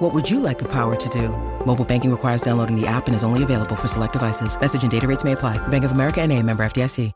What would you like the power to do? Mobile banking requires downloading the app and is only available for select devices. Message and data rates may apply. Bank of America and a member FDIC.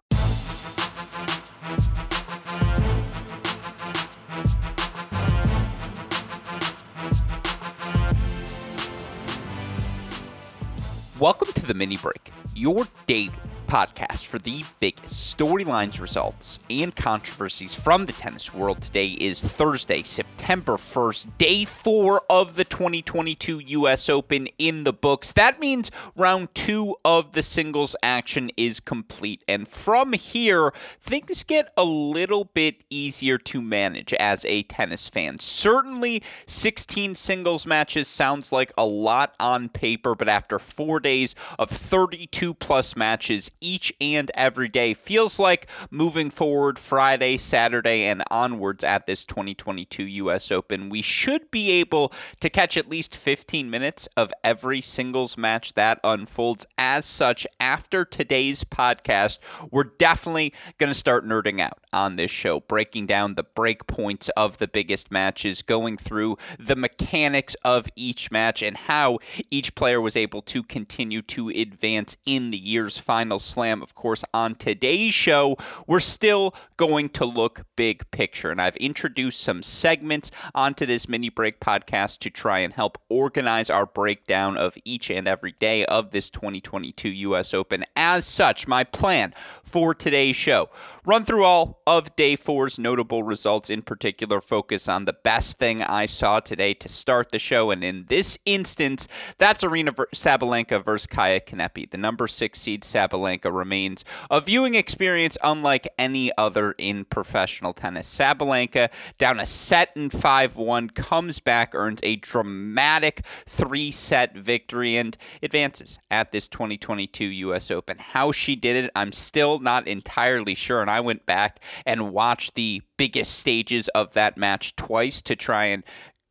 Welcome to the mini break, your daily podcast for the biggest storylines, results, and controversies from the tennis world. Today is Thursday, September 1st, day four of the 2022 U.S. Open in the books. That means round two of the singles action is complete. And from here, things get a little bit easier to manage as a tennis fan. Certainly, 16 singles matches sounds like a lot on paper, but after four days of 32 plus matches, each and every day. Feels like moving forward Friday, Saturday, and onwards at this 2022 U.S. Open, we should be able to catch at least 15 minutes of every singles match that unfolds. As such, after today's podcast, we're definitely going to start nerding out on this show, breaking down the break points of the biggest matches, going through the mechanics of each match, and how each player was able to continue to advance in the year's final slam. Of course, on today's show, we're still going to look big picture, and I've introduced some segments onto this mini break podcast to try and help organize our breakdown of each and every day of this 2022 U.S. Open. As such, my plan for today's show run through all of day four's notable results, in particular, focus on the best thing I saw today to start the show. And in this instance, that's Aryna Sabalenka versus Kaia Kanepi. The number six seed Sabalenka remains a viewing experience unlike any other in professional tennis. Sabalenka down a set in 5 1, comes back, earns a dramatic three set victory, and advances at this 2022 U.S. Open. How she did it, I'm still not entirely sure. And I went back and watched the biggest stages of that match twice to try and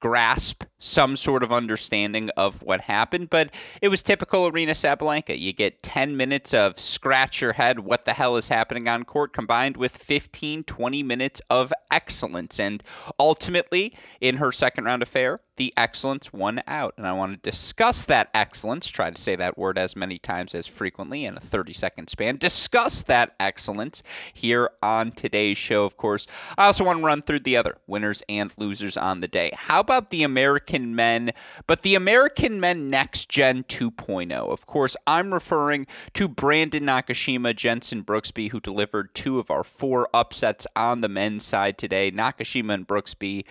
grasp some sort of understanding of what happened, but it was typical Aryna Sabalenka. You get 10 minutes of scratch your head, what the hell is happening on court, combined with 15, 20 minutes of excellence. And ultimately, in her second round affair, the excellence won out. And I want to discuss that excellence, try to say that word as many times as frequently in a 30 second span. Discuss that excellence here on today's show, of course. I also want to run through the other winners and losers on the day. How about the American men, but the American men next gen 2.0? Of course, I'm referring to Brandon Nakashima, Jenson Brooksby, who delivered two of our four upsets on the men's side today. Nakashima and Brooksby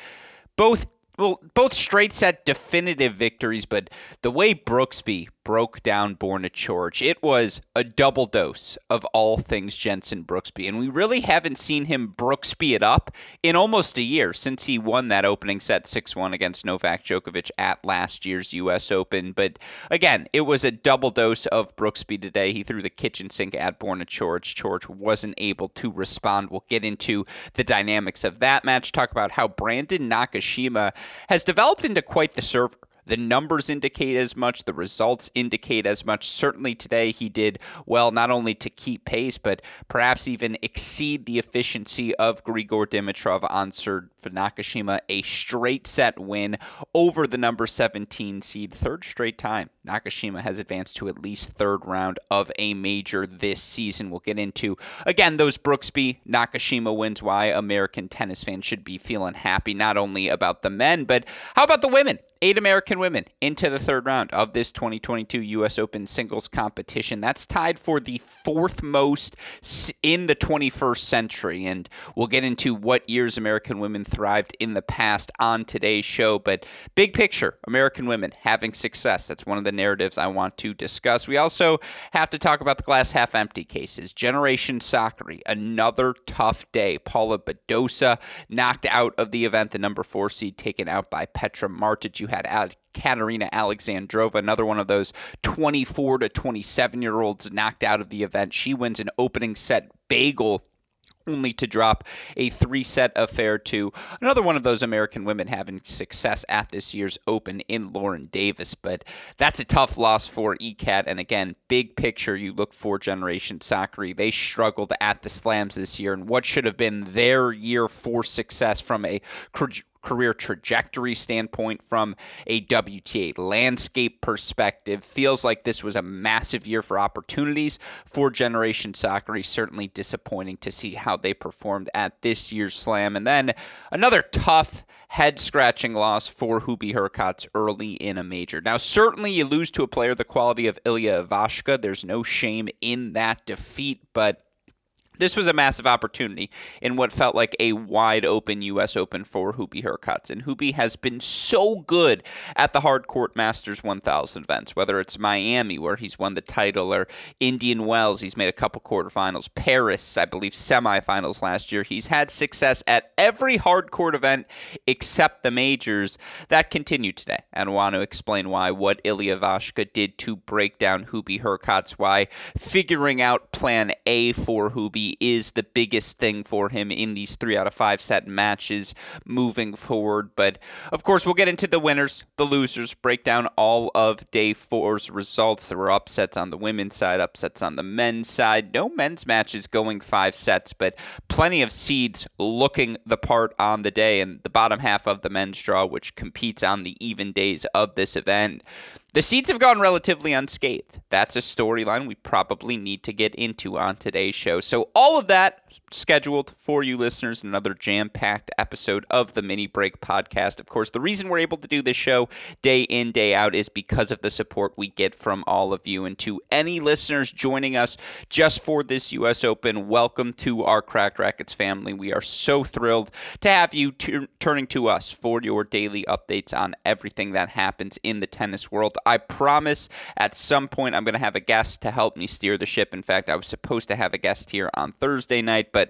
both well, both straight set definitive victories, but the way Brooksby broke down born Borna Coric, it was a double dose of all things Jenson Brooksby. And we really haven't seen him Brooksby it up in almost a year since he won that opening set 6 1 against Novak Djokovic at last year's U.S. Open. But again, it was a double dose of Brooksby today. He threw the kitchen sink at born Borna Coric. Coric wasn't able to respond. We'll get into the dynamics of that match, talk about how Brandon Nakashima has developed into quite the server. The numbers indicate as much, the results indicate as much. Certainly today, he did well not only to keep pace, but perhaps even exceed the efficiency of Grigor Dimitrov on Sir Nakashima. A straight set win over the number 17 seed, third straight time. Nakashima has advanced to at least third round of a major this season. We'll get into, again, those Brooksby Nakashima wins, why American tennis fans should be feeling happy not only about the men, but how about the women? eight American women into the third round of this 2022 U.S. Open singles competition. That's tied for the fourth most in the 21st century. And we'll get into what years American women thrived in the past on today's show. But big picture, American women having success. That's one of the the narratives I want to discuss. We also have to talk about the glass half empty cases. Generation Sakkari, another tough day. Paula Badosa knocked out of the event, the number four seed taken out by Petra Martic. You had Katerina Alexandrova, another one of those 24 to 27 year olds knocked out of the event. She wins an opening set bagel only to drop a three set affair to another one of those American women having success at this year's Open in Lauren Davis. But that's a tough loss for Ekat. And again, big picture, you look for Generation Sakkari. They struggled at the slams this year, and what should have been their year for success from a career trajectory standpoint, from a WTA landscape perspective. Feels like this was a massive year for opportunities for Generation Sakkari. Certainly disappointing to see how they performed at this year's slam. And then another tough head scratching loss for Hubie Hurkacz early in a major. Now, certainly you lose to a player the quality of Ilya Ivashka. There's no shame in that defeat, but this was a massive opportunity in what felt like a wide open U.S. Open for Hubie Hurkacz. And Hubie has been so good at the hard court Masters 1000 events, whether it's Miami, where he's won the title, or Indian Wells, he's made a couple quarterfinals, Paris, I believe, semifinals last year. He's had success at every hard court event except the majors. That continued today. And I want to explain why, what Ilya Ivashka did to break down Hubie Hurkacz, why figuring out plan A for Is the biggest thing for him in these three out of five set matches moving forward. But of course, we'll get into the winners, the losers, break down all of day four's results. There were upsets on the women's side, upsets on the men's side. No men's matches going five sets, but plenty of seeds looking the part on the day. And the bottom half of the men's draw, which competes on the even days of this event. The seeds have gone relatively unscathed. That's a storyline we probably need to get into on today's show. So, all of that scheduled for you listeners another jam-packed episode of the mini break podcast. Of course the reason we're able to do this show day in day out is because of the support we get from all of you. And to any listeners joining us just for this us open welcome to our cracked racquets family. We are so thrilled to have you t- turning to us for your daily updates on everything that happens in the tennis world. I promise at some point i'm going to have a guest to help me steer the ship. In fact i was supposed to have a guest here on thursday night but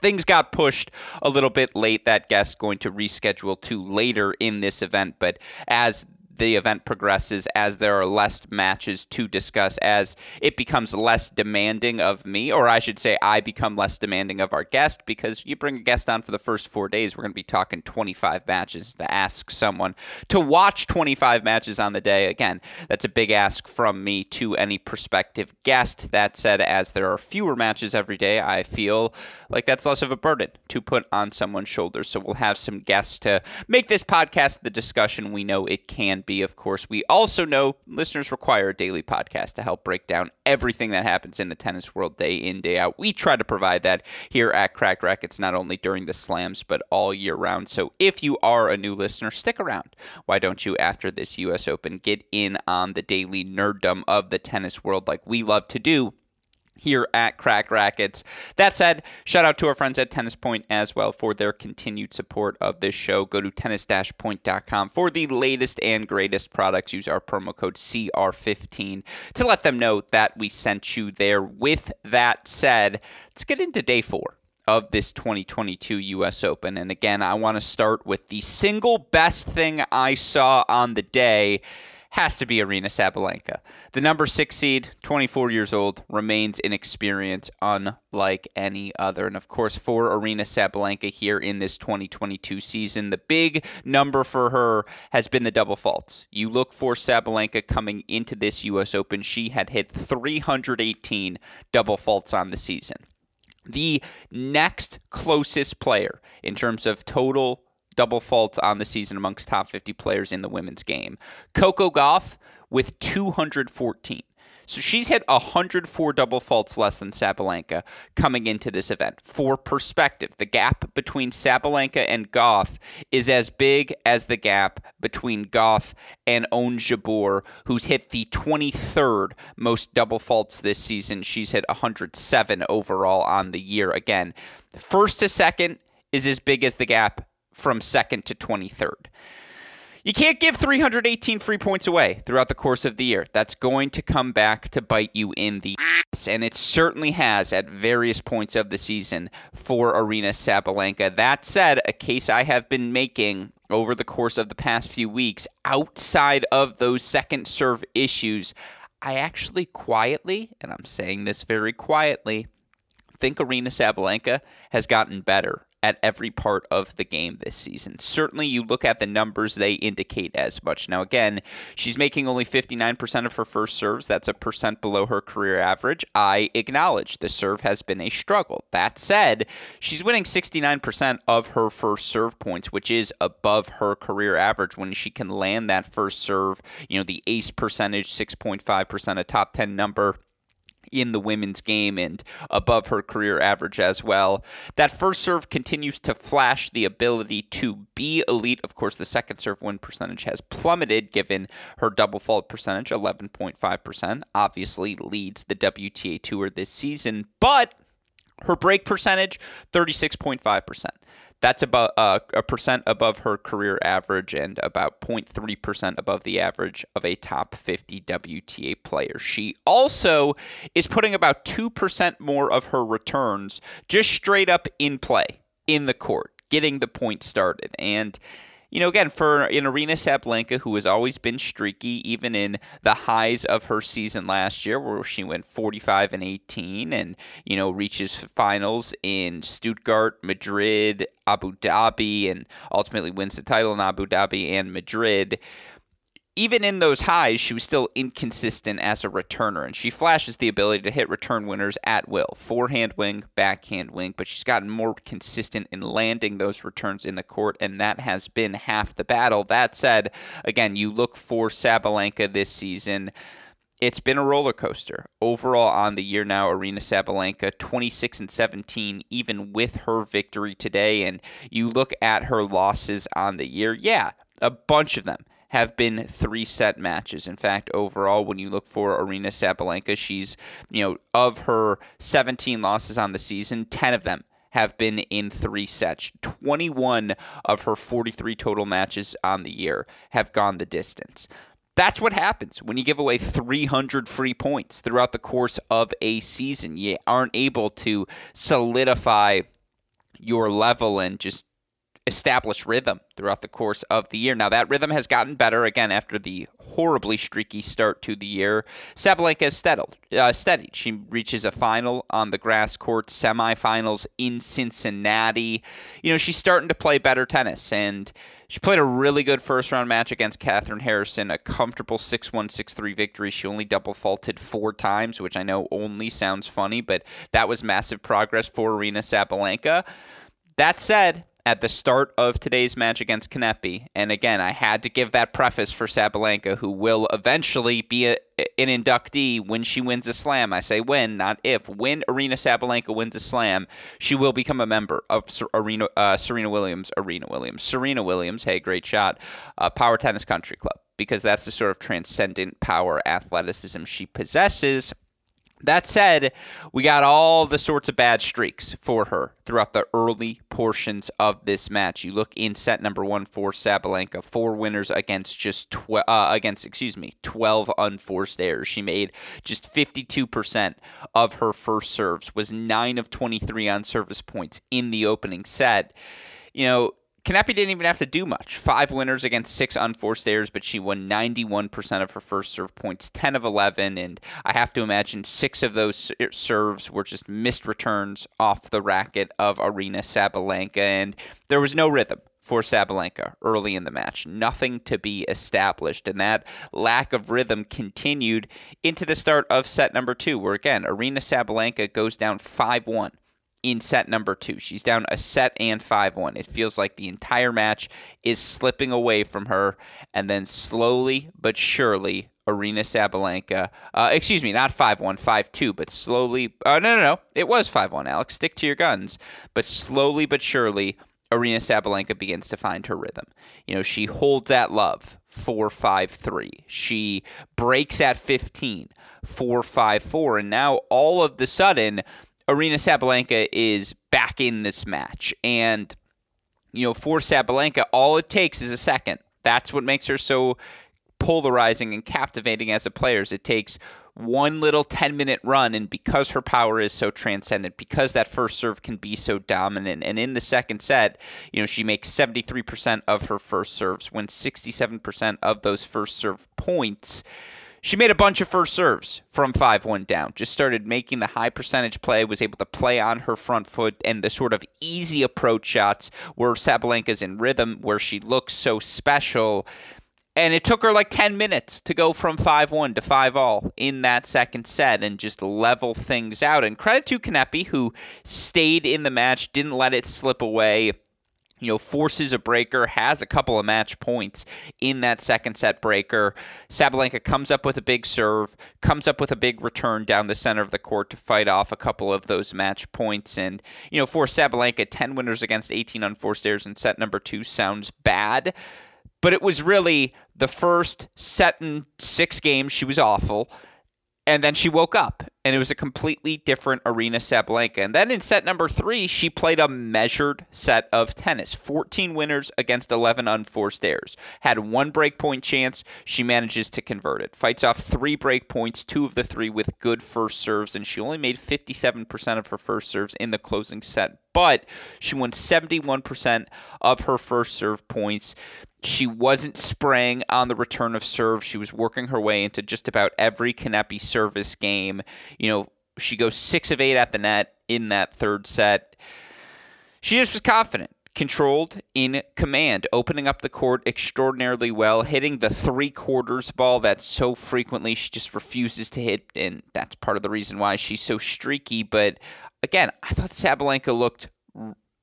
Things got pushed a little bit late. That guest going to reschedule to later in this event, but as the event progresses, as there are less matches to discuss, as it becomes less demanding of me, or I should say, I become less demanding of our guest because you bring a guest on for the first four days, we're going to be talking 25 matches to ask someone to watch 25 matches on the day. Again, that's a big ask from me to any prospective guest. That said, as there are fewer matches every day, I feel like that's less of a burden to put on someone's shoulders. So we'll have some guests to make this podcast the discussion we know it can be, of course. We also know listeners require a daily podcast to help break down everything that happens in the tennis world day in, day out. We try to provide that here at Cracked Racquets, not only during the slams, but all year round. So if you are a new listener, stick around. Why don't you, after this U.S. Open, get in on the daily nerddom of the tennis world like we love to do? Here at Cracked Racquets. That said, shout out to our friends at Tennis Point as well for their continued support of this show. Go to tennis-point.com for the latest and greatest products. Use our promo code CR15 to let them know that we sent you there. With that said, let's get into day four of this 2022 US Open. And again, I want to start with the single best thing I saw on the day has to be Aryna Sabalenka. The number six seed, 24 years old, remains inexperienced, unlike any other. And of course, for Aryna Sabalenka here in this 2022 season, the big number for her has been the double faults. You look for Sabalenka coming into this U.S. Open, she had hit 318 double faults on the season. The next closest player in terms of total double faults on the season amongst top 50 players in the women's game. Coco Gauff with 214. So she's hit 104 double faults less than Sabalenka coming into this event. For perspective, the gap between Sabalenka and Gauff is as big as the gap between Gauff and Ons Jabeur, who's hit the 23rd most double faults this season. She's hit 107 overall on the year. Again, first to second is as big as the gap from second to 23rd. You can't give 318 free points away throughout the course of the year. That's going to come back to bite you in the ass, and it certainly has at various points of the season for Aryna Sabalenka. That said, a case I have been making over the course of the past few weeks, outside of those second serve issues, I actually quietly, and I'm saying this very quietly, think Aryna Sabalenka has gotten better at every part of the game this season. Certainly, you look at the numbers, they indicate as much. Now, again, she's making only 59% of her first serves. That's a percent below her career average. I acknowledge the serve has been a struggle. That said, she's winning 69% of her first serve points, which is above her career average when she can land that first serve. You know, the ace percentage, 6.5%, a top 10 number in the women's game and above her career average as well. That first serve continues to flash the ability to be elite. Of course, the second serve win percentage has plummeted given her double fault percentage, 11.5%. Obviously leads the WTA Tour this season, but her break percentage, 36.5%. That's about uh, a percent above her career average and about 0.3% above the average of a top 50 WTA player. She also is putting about 2% more of her returns just straight up in play in the court, getting the point started. And you know, again, for an Aryna Sabalenka, who has always been streaky, even in the highs of her season last year, where she went 45 and 18 and, you know, reaches finals in Stuttgart, Madrid, Abu Dhabi, and ultimately wins the title in Abu Dhabi and Madrid even in those highs, she was still inconsistent as a returner, and she flashes the ability to hit return winners at will forehand wing, backhand wing, but she's gotten more consistent in landing those returns in the court, and that has been half the battle. That said, again, you look for Sabalenka this season. It's been a roller coaster overall on the year now. Aryna Sabalenka, 26 and 17, even with her victory today. And you look at her losses on the year, yeah, a bunch of them have been three set matches. In fact, overall, when you look for Aryna Sabalenka, she's, you know, of her 17 losses on the season, 10 of them have been in three sets. 21 of her 43 total matches on the year have gone the distance. That's what happens when you give away 300 free points throughout the course of a season. You aren't able to solidify your level and just establish rhythm throughout the course of the year. Now, that rhythm has gotten better again after the horribly streaky start to the year. Sabalenka has steadied. Uh, steadied. She reaches a final on the grass court, semifinals in Cincinnati. You know, she's starting to play better tennis, and she played a really good first round match against Katherine Harrison, a comfortable 6 1 6 3 victory. She only double faulted four times, which I know only sounds funny, but that was massive progress for Aryna Sabalenka. That said, at the start of today's match against Kanepi. And again, I had to give that preface for Sabalenka, who will eventually be a, an inductee when she wins a slam. I say when, not if. When Aryna Sabalenka wins a slam, she will become a member of Serena, uh, Serena Williams, Arena Williams, Serena Williams. Hey, great shot. Uh, Power Tennis Country Club. Because that's the sort of transcendent power athleticism she possesses. That said, we got all the sorts of bad streaks for her throughout the early portions of this match. You look in set number one for Sabalenka, four winners against just tw- uh, against excuse me, twelve unforced errors. She made just fifty-two percent of her first serves, was nine of twenty-three on service points in the opening set. You know, Kanepi didn't even have to do much. Five winners against six unforced errors, but she won 91% of her first serve points, 10 of 11. And I have to imagine six of those er, serves were just missed returns off the racket of Aryna Sabalenka. And there was no rhythm for Sabalenka early in the match. Nothing to be established. And that lack of rhythm continued into the start of set number two, where again, Aryna Sabalenka goes down 5 1 in set number two. She's down a set and 5 1. It feels like the entire match is slipping away from her, and then slowly but surely, Aryna Sabalenka, uh, excuse me, not 5 1, 5 2, but slowly, uh, no, no, no, it was 5 1, Alex. Stick to your guns. But slowly but surely, Aryna Sabalenka begins to find her rhythm. You know, she holds at love, 4 5 3. She breaks at 15, 4 5 4. And now all of the sudden, Aryna Sabalenka is back in this match. And, you know, for Sabalenka, all it takes is a second That's what makes her so polarizing and captivating as a player. Is it takes one little 10 minute run, and because her power is so transcendent, because that first serve can be so dominant, and in the second set, you know, she makes 73% of her first serves, wins 67% of those first serve points. She made a bunch of first serves from 5 1 down. Just started making the high percentage play, was able to play on her front foot, and the sort of easy approach shots where Sabalenka's in rhythm, where she looks so special and it took her like 10 minutes to go from 5 1 to 5 all in that second set and just level things out. And credit to Kanepi, who stayed in the match, didn't let it slip away. You know, forces a breaker, has a couple of match points in that second set breaker. Sabalenka comes up with a big serve, comes up with a big return down the center of the court to fight off a couple of those match points. And, you know, for Sabalenka, 10 winners against 18 unforced errors in set number two sounds bad but it was really the first set in six games she was awful and then she woke up and it was a completely different Aryna Sabalenka. And then in set number three, she played a measured set of tennis 14 winners against 11 unforced errors. Had one break point chance. She manages to convert it. Fights off three break points, two of the three with good first serves. And she only made 57% of her first serves in the closing set. But she won 71% of her first serve points. She wasn't spraying on the return of serve. She was working her way into just about every Kanepi service game. You know, she goes six of eight at the net in that third set. She just was confident, controlled, in command, opening up the court extraordinarily well, hitting the three quarters ball that so frequently she just refuses to hit. And that's part of the reason why she's so streaky. But again, I thought Sabalenka looked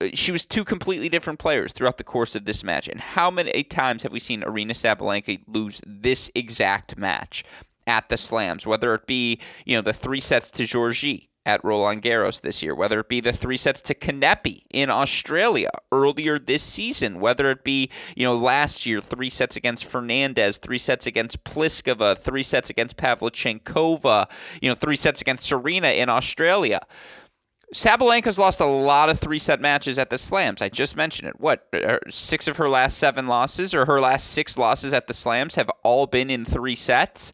Uh, she was two completely different players throughout the course of this match. And how many times have we seen Aryna Sabalenka lose this exact match at the slams? Whether it be you know the three sets to Giorgi at Roland Garros this year, whether it be the three sets to Kanepi in Australia earlier this season, whether it be, you know, last year, three sets against Fernandez, three sets against Pliskova, three sets against Pavlyuchenkova, you know, three sets against Serena in Australia. Sabalenka's lost a lot of three set matches at the Slams. I just mentioned it. What, er, six of her last seven losses or her last six losses at the Slams have all been in three sets?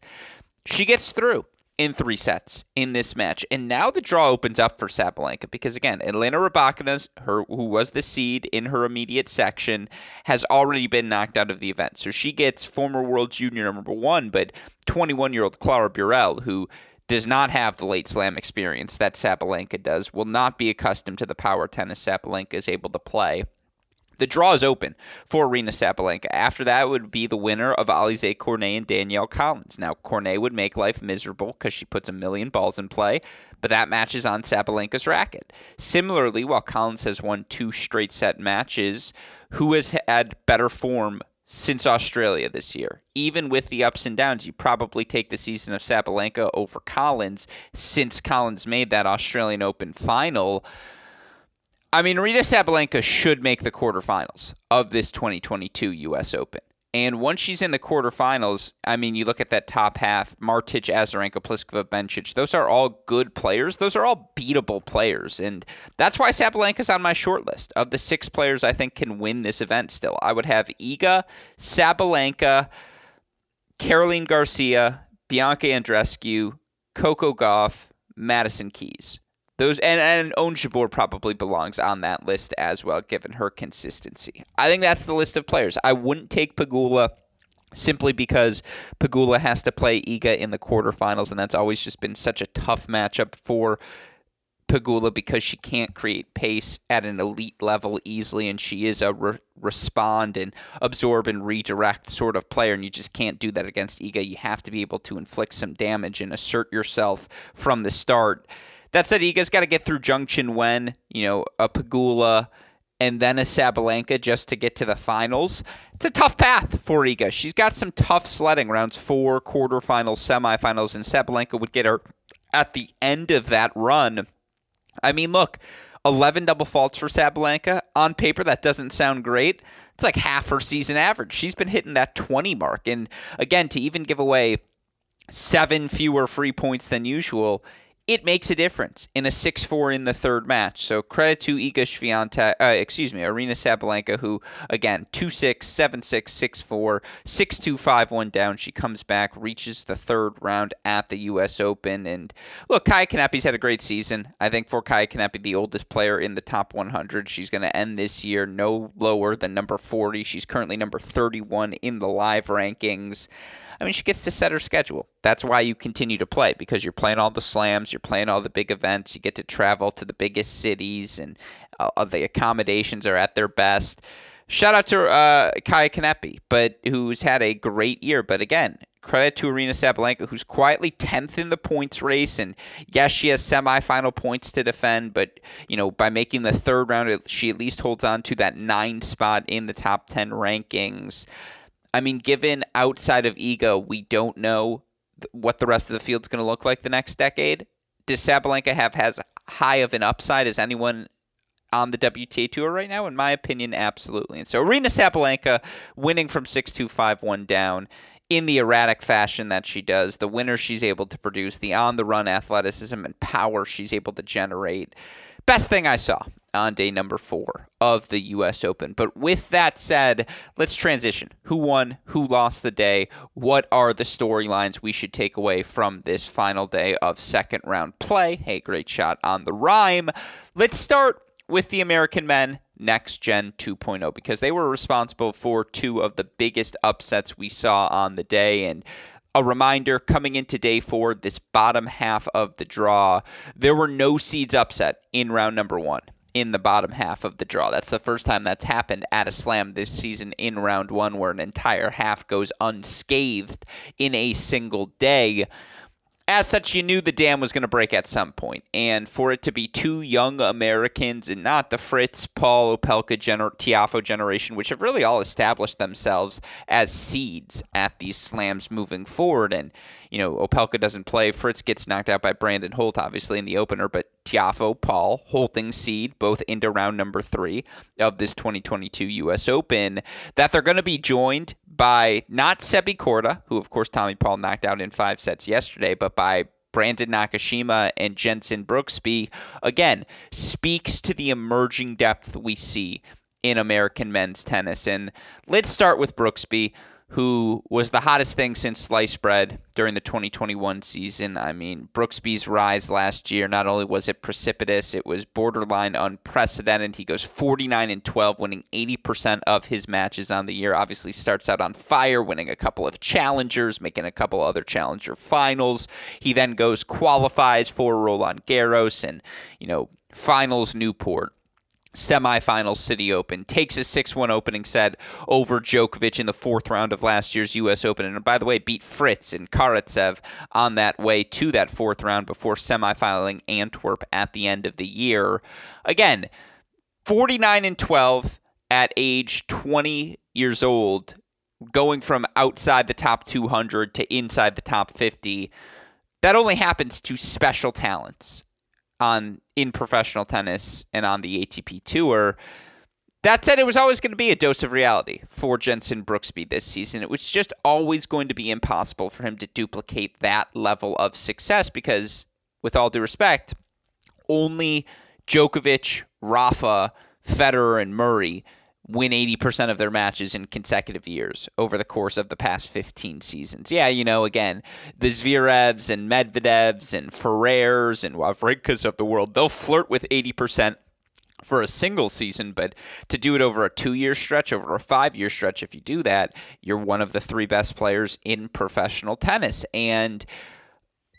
She gets through in three sets in this match. And now the draw opens up for Sabalenka because again, Elena Rybakina, her who was the seed in her immediate section, has already been knocked out of the event. So she gets former world junior number one, but 21 year old Clara Burel, who does not have the late slam experience that Sabalenka does, will not be accustomed to the power tennis Sabalenka is able to play. The draw is open for Aryna Sabalenka. After that would be the winner of Alize Cornet and Danielle Collins. Now, Cornet would make life miserable because she puts a million balls in play, but that match is on Sabalenka's racket. Similarly, while Collins has won two straight set matches, who has had better form since Australia this year. Even with the ups and downs, you probably take the season of Sabalenka over Collins since Collins made that Australian Open final. I mean, Rita Sabalenka should make the quarterfinals of this 2022 U.S. Open. And once she's in the quarterfinals, I mean, you look at that top half Martic, Azarenka, Pliskova, Bencic, those are all good players. Those are all beatable players. And that's why Sabalenka's on my short list of the six players I think can win this event still. I would have Iga, Sabalenka, Caroline Garcia, Bianca Andreescu, Coco Gauff, Madison Keys. Those and and Ons Jabeur probably belongs on that list as well, given her consistency. I think that's the list of players. I wouldn't take Pegula simply because Pegula has to play Iga in the quarterfinals, and that's always just been such a tough matchup for Pegula because she can't create pace at an elite level easily, and she is a re- respond and absorb and redirect sort of player, and you just can't do that against Iga. You have to be able to inflict some damage and assert yourself from the start. That said, you guys got to get through Zheng Qinwen, you know, a Pegula, and then a Sabalenka just to get to the finals. It's a tough path for Iga. She's got some tough sledding rounds, four quarterfinals, semifinals, and Sabalenka would get her at the end of that run. I mean, look, 11 double faults for Sabalenka. On paper, that doesn't sound great. It's like half her season average. She's been hitting that 20 mark. And again, to even give away seven fewer free points than usual it makes a difference in a 6-4 in the third match. So credit to Iga Swiatek, uh, excuse me, Aryna Sabalenka, who again 2-6, 7-6, 6-4, 6-2, 5-1 down. She comes back, reaches the third round at the U.S. Open, and look, Kaia Kanepi's had a great season. I think for Kaia Kanepi, the oldest player in the top 100, she's going to end this year no lower than number 40. She's currently number 31 in the live rankings. I mean, she gets to set her schedule. That's why you continue to play because you're playing all the slams, you're playing all the big events, you get to travel to the biggest cities, and uh, the accommodations are at their best. Shout out to uh, Kaia Kanepi, but who's had a great year. But again, credit to Aryna Sabalenka, who's quietly 10th in the points race. And yes, she has semifinal points to defend, but, you know, by making the third round, she at least holds on to that nine spot in the top 10 rankings. I mean, given outside of Iga, we don't know what the rest of the field's going to look like the next decade. Does Sabalenka have as high of an upside as anyone on the WTA tour right now? In my opinion, absolutely. And so Aryna Sabalenka winning from 6 2 5 1 down in the erratic fashion that she does, the winner she's able to produce, the on the run athleticism and power she's able to generate. Best thing I saw on day number four of the U.S. Open. But with that said, let's transition. Who won? Who lost the day? What are the storylines we should take away from this final day of second round play? Hey, great shot on the rhyme. Let's start with the American men next gen 2.0 because they were responsible for two of the biggest upsets we saw on the day and a reminder coming into day four, this bottom half of the draw, there were no seeds upset in round number one in the bottom half of the draw. That's the first time that's happened at a slam this season in round one, where an entire half goes unscathed in a single day as such, you knew the dam was going to break at some point. And for it to be two young Americans and not the Fritz, Paul, Opelka, gener- Tiafoe generation, which have really all established themselves as seeds at these slams moving forward. And, you know, Opelka doesn't play. Fritz gets knocked out by Brandon Holt, obviously, in the opener. But Tiafoe, Paul, Holting seed, both into round number three of this 2022 U.S. Open, that they're going to be joined by not Sebi Korda, who of course Tommy Paul knocked out in five sets yesterday, but by Brandon Nakashima and Jenson Brooksby, again, speaks to the emerging depth we see in American men's tennis. And let's start with Brooksby who was the hottest thing since sliced bread during the 2021 season. I mean, Brooksby's rise last year, not only was it precipitous, it was borderline unprecedented. He goes 49 and 12, winning 80% of his matches on the year. Obviously, starts out on fire, winning a couple of challengers, making a couple other challenger finals. He then goes qualifies for Roland Garros and, you know, finals Newport semifinals City Open, takes a 6 1 opening set over Djokovic in the fourth round of last year's U.S. Open. And by the way, beat Fritz and Karatsev on that way to that fourth round before semifinaling Antwerp at the end of the year. Again, 49 and 12 at age 20 years old, going from outside the top 200 to inside the top 50. That only happens to special talents on in professional tennis and on the ATP tour. That said, it was always going to be a dose of reality for Jenson Brooksby this season. It was just always going to be impossible for him to duplicate that level of success because, with all due respect, only Djokovic, Rafa, Federer, and Murray win 80% of their matches in consecutive years over the course of the past 15 seasons. Yeah, you know, again, the Zverevs and Medvedevs and Ferrers and Wawrinkas of the world, they'll flirt with 80% for a single season, but to do it over a two year stretch, over a five year stretch, if you do that, you're one of the three best players in professional tennis. And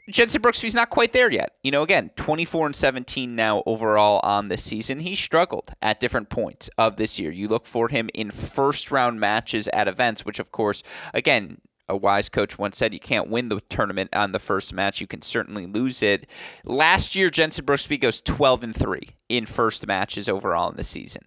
Jenson Brooksby's not quite there yet. You know, again, 24 and 17 now overall on the season. He struggled at different points of this year. You look for him in first round matches at events, which, of course, again, a wise coach once said you can't win the tournament on the first match. You can certainly lose it. Last year, Jenson Brooksby goes 12 and 3 in first matches overall in the season.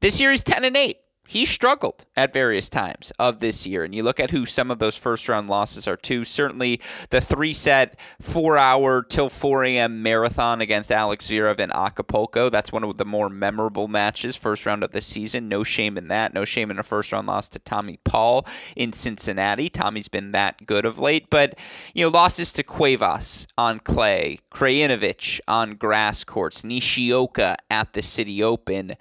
This year, he's 10 and 8 he struggled at various times of this year. And you look at who some of those first round losses are to. Certainly the three set, four hour till 4 a.m. marathon against Alex Zverev in Acapulco. That's one of the more memorable matches, first round of the season. No shame in that. No shame in a first round loss to Tommy Paul in Cincinnati. Tommy's been that good of late. But, you know, losses to Cuevas on clay, Krajinovic on grass courts, Nishioka at the City Open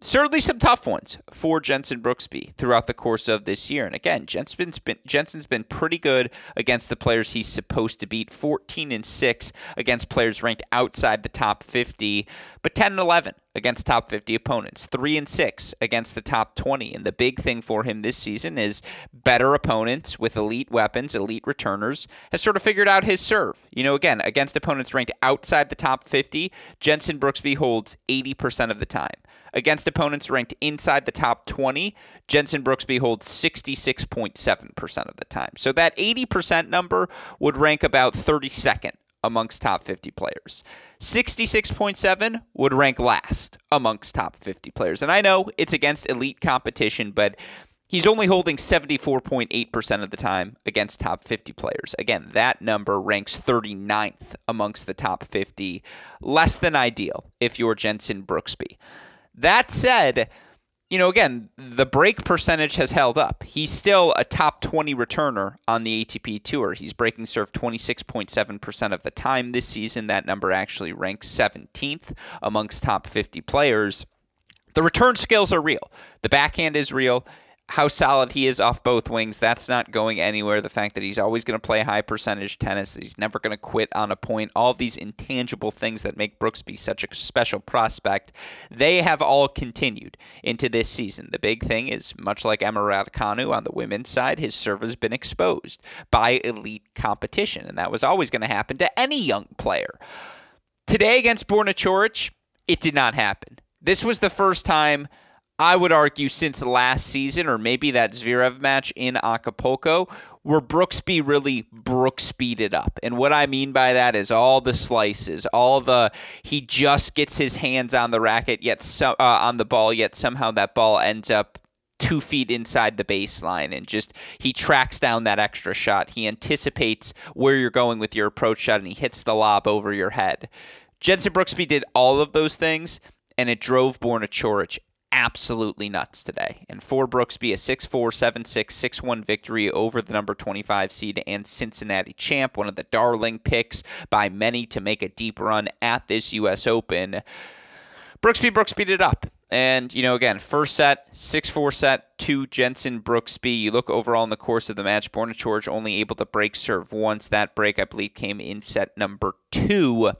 certainly some tough ones for Jenson Brooksby throughout the course of this year. And again, Jenson's been, Jenson's been pretty good against the players he's supposed to beat 14 and 6 against players ranked outside the top 50, but 10 and 11 against top 50 opponents, 3 and 6 against the top 20. And the big thing for him this season is better opponents with elite weapons, elite returners, has sort of figured out his serve. You know, again, against opponents ranked outside the top 50, Jenson Brooksby holds 80% of the time. Against opponents ranked inside the top 20, Jenson Brooksby holds 66.7% of the time. So that 80% number would rank about 32nd amongst top 50 players. 66.7 would rank last amongst top 50 players. And I know it's against elite competition, but he's only holding 74.8% of the time against top 50 players. Again, that number ranks 39th amongst the top 50, less than ideal if you're Jenson Brooksby. That said, you know, again, the break percentage has held up. He's still a top 20 returner on the ATP Tour. He's breaking serve 26.7% of the time this season. That number actually ranks 17th amongst top 50 players. The return skills are real. The backhand is real how solid he is off both wings, that's not going anywhere. The fact that he's always going to play high percentage tennis, he's never going to quit on a point, all these intangible things that make Brooksby such a special prospect, they have all continued into this season. The big thing is, much like Emma Raducanu on the women's side, his serve has been exposed by elite competition, and that was always going to happen to any young player. Today against Borna it did not happen. This was the first time I would argue since last season, or maybe that Zverev match in Acapulco, where Brooksby really Brookspeeded up. And what I mean by that is all the slices, all the he just gets his hands on the racket, yet so, uh, on the ball, yet somehow that ball ends up two feet inside the baseline and just he tracks down that extra shot. He anticipates where you're going with your approach shot and he hits the lob over your head. Jenson Brooksby did all of those things and it drove Borna Coric absolutely nuts today. And for Brooksby, a 6 4, 7 6, 6 1 victory over the number 25 seed and Cincinnati champ, one of the darling picks by many to make a deep run at this U.S. Open. Brooksby Brooksby it up. And, you know, again, first set, 6 4 set to Jenson Brooksby. You look overall in the course of the match, Borna Coric only able to break serve once. That break, I believe, came in set number two.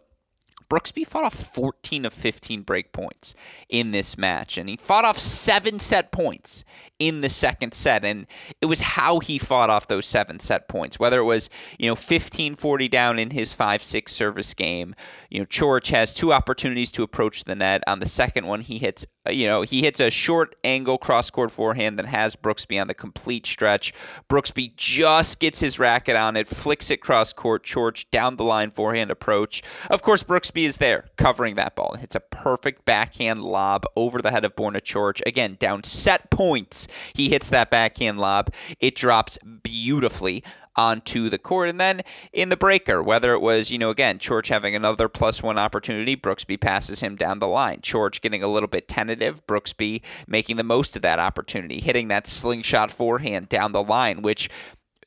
Brooksby fought off 14 of 15 break points in this match, and he fought off seven set points in the second set. And it was how he fought off those seven set points, whether it was, you know, 15 40 down in his 5 6 service game. You know, Coric has two opportunities to approach the net. On the second one, he hits, uh, you know, he hits a short angle cross court forehand that has Brooksby on the complete stretch. Brooksby just gets his racket on it, flicks it cross court, Coric down the line forehand approach. Of course, Brooksby is there covering that ball. Hits a perfect backhand lob over the head of Borna Coric. Again, down set points he hits that backhand lob. It drops beautifully onto the court. And then in the breaker, whether it was, you know, again, Coric having another plus one opportunity, Brooksby passes him down the line. Coric getting a little bit tentative, Brooksby making the most of that opportunity, hitting that slingshot forehand down the line, which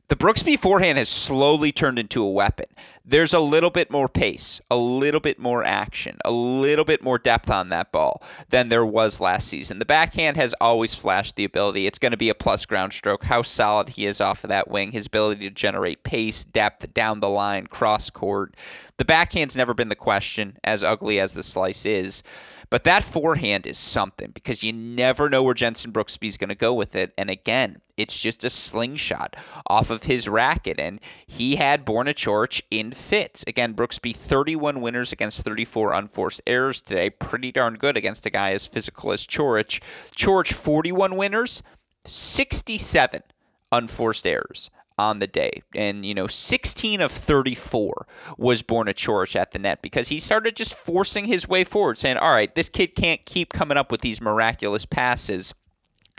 the Brooksby forehand has slowly turned into a weapon. There's a little bit more pace, a little bit more action, a little bit more depth on that ball than there was last season. The backhand has always flashed the ability. It's going to be a plus ground stroke. How solid he is off of that wing, his ability to generate pace, depth down the line, cross court. The backhand's never been the question, as ugly as the slice is. But that forehand is something because you never know where Jenson Brooksby's going to go with it. And again, it's just a slingshot off of his racket. And he had Borna Coric in fits. Again, Brooksby 31 winners against 34 unforced errors today. Pretty darn good against a guy as physical as Coric. Coric 41 winners, 67 unforced errors on the day. And, you know, 16 of 34 was Borna Coric at the net because he started just forcing his way forward, saying, all right, this kid can't keep coming up with these miraculous passes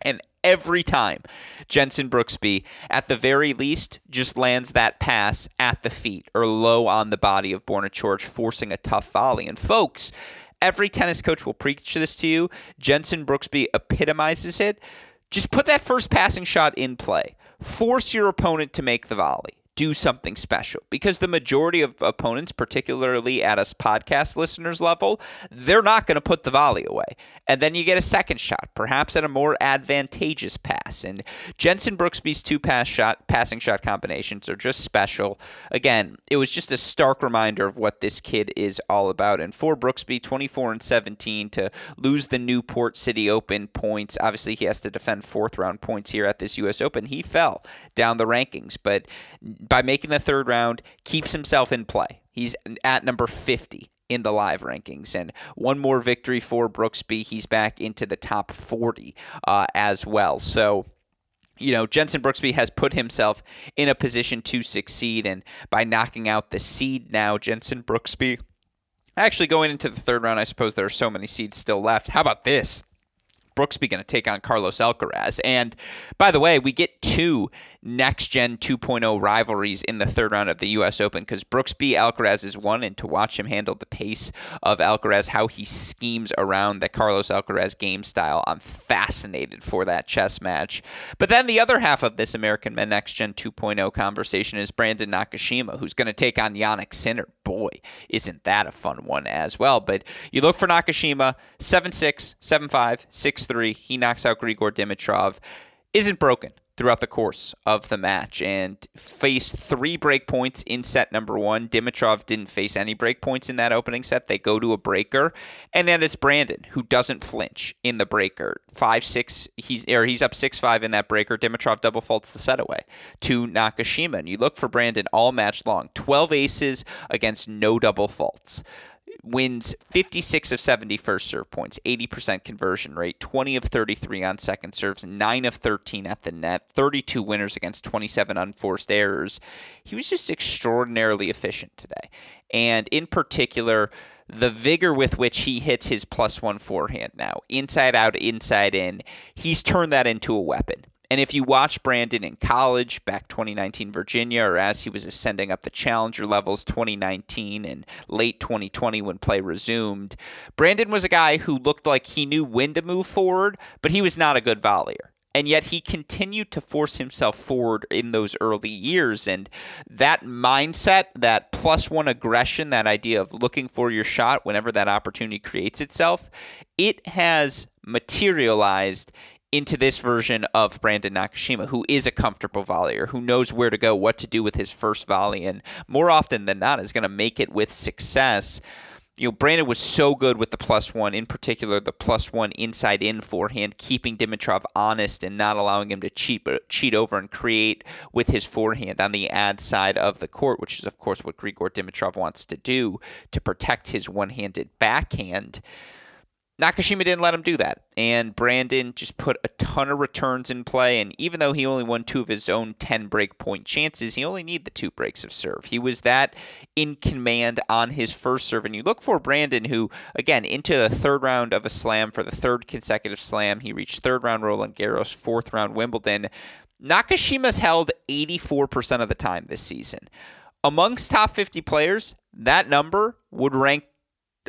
And every time, Jenson Brooksby, at the very least, just lands that pass at the feet or low on the body of Borna Coric, forcing a tough volley. And folks, every tennis coach will preach this to you. Jenson Brooksby epitomizes it. Just put that first passing shot in play. Force your opponent to make the volley do something special because the majority of opponents, particularly at us podcast listeners level, they're not going to put the volley away. And then you get a second shot, perhaps at a more advantageous pass. And Jenson Brooksby's two pass shot passing shot combinations are just special. Again, it was just a stark reminder of what this kid is all about. And for Brooksby, 24 and 17 to lose the Newport City Open points. Obviously, he has to defend fourth round points here at this U.S. Open. He fell down the rankings, but by making the third round, keeps himself in play. He's at number 50 in the live rankings. And one more victory for Brooksby. He's back into the top 40 uh, as well. So, you know, Jenson Brooksby has put himself in a position to succeed. And by knocking out the seed now, Jenson Brooksby. Actually, going into the third round, I suppose there are so many seeds still left. How about this? Brooksby going to take on Carlos Alcaraz. And by the way, we get two next gen 2.0 rivalries in the third round of the U.S. Open because Brooksby Alcaraz is one, and to watch him handle the pace of Alcaraz, how he schemes around the Carlos Alcaraz game style, I'm fascinated for that chess match. But then the other half of this American Men Next Gen 2.0 conversation is Brandon Nakashima, who's going to take on Jannik Sinner. Boy, isn't that a fun one as well? But you look for Nakashima, 7 6, 7 5, 6 3. He knocks out Grigor Dimitrov. Isn't broken throughout the course of the match and faced three break points in set number one. Dimitrov didn't face any break points in that opening set. They go to a breaker, and then it's Brandon who doesn't flinch in the breaker. Five six, he's or he's up six five in that breaker. Dimitrov double faults the set away to Nakashima, and you look for Brandon all match long. Twelve aces against no double faults wins 56 of 70 first serve points, 80% conversion rate, 20 of 33 on second serves, 9 of 13 at the net, 32 winners against 27 unforced errors. He was just extraordinarily efficient today. And in particular, the vigor with which he hits his plus one forehand now, inside out, inside in, he's turned that into a weapon. And if you watch Brandon in college, back 2019 Virginia, or as he was ascending up the challenger levels 2019 and late 2020 when play resumed, Brandon was a guy who looked like he knew when to move forward, but he was not a good volleyer. And yet he continued to force himself forward in those early years. And that mindset that plus one aggression that idea of looking for your shot whenever that opportunity creates itself it has materialized into this version of Brandon Nakashima, who is a comfortable volleyer, who knows where to go, what to do with his first volley, and more often than not is going to make it with success. You know, Brandon was so good with the plus one, in particular the plus one inside in forehand, keeping Dimitrov honest and not allowing him to cheat uh, cheat over and create with his forehand on the ad side of the court, which is of course what Grigor Dimitrov wants to do to protect his one-handed backhand. Nakashima didn't let him do that. And Brandon just put a ton of returns in play. And even though he only won two of his own 10 break point chances, he only needed the two breaks of serve. He was that in command on his first serve. And you look for Brandon, who, again, into the third round of a slam for the third consecutive slam. He reached third round Roland Garros, fourth round Wimbledon. Nakashima's held 84% of the time this season. Amongst top 50 players, that number would rank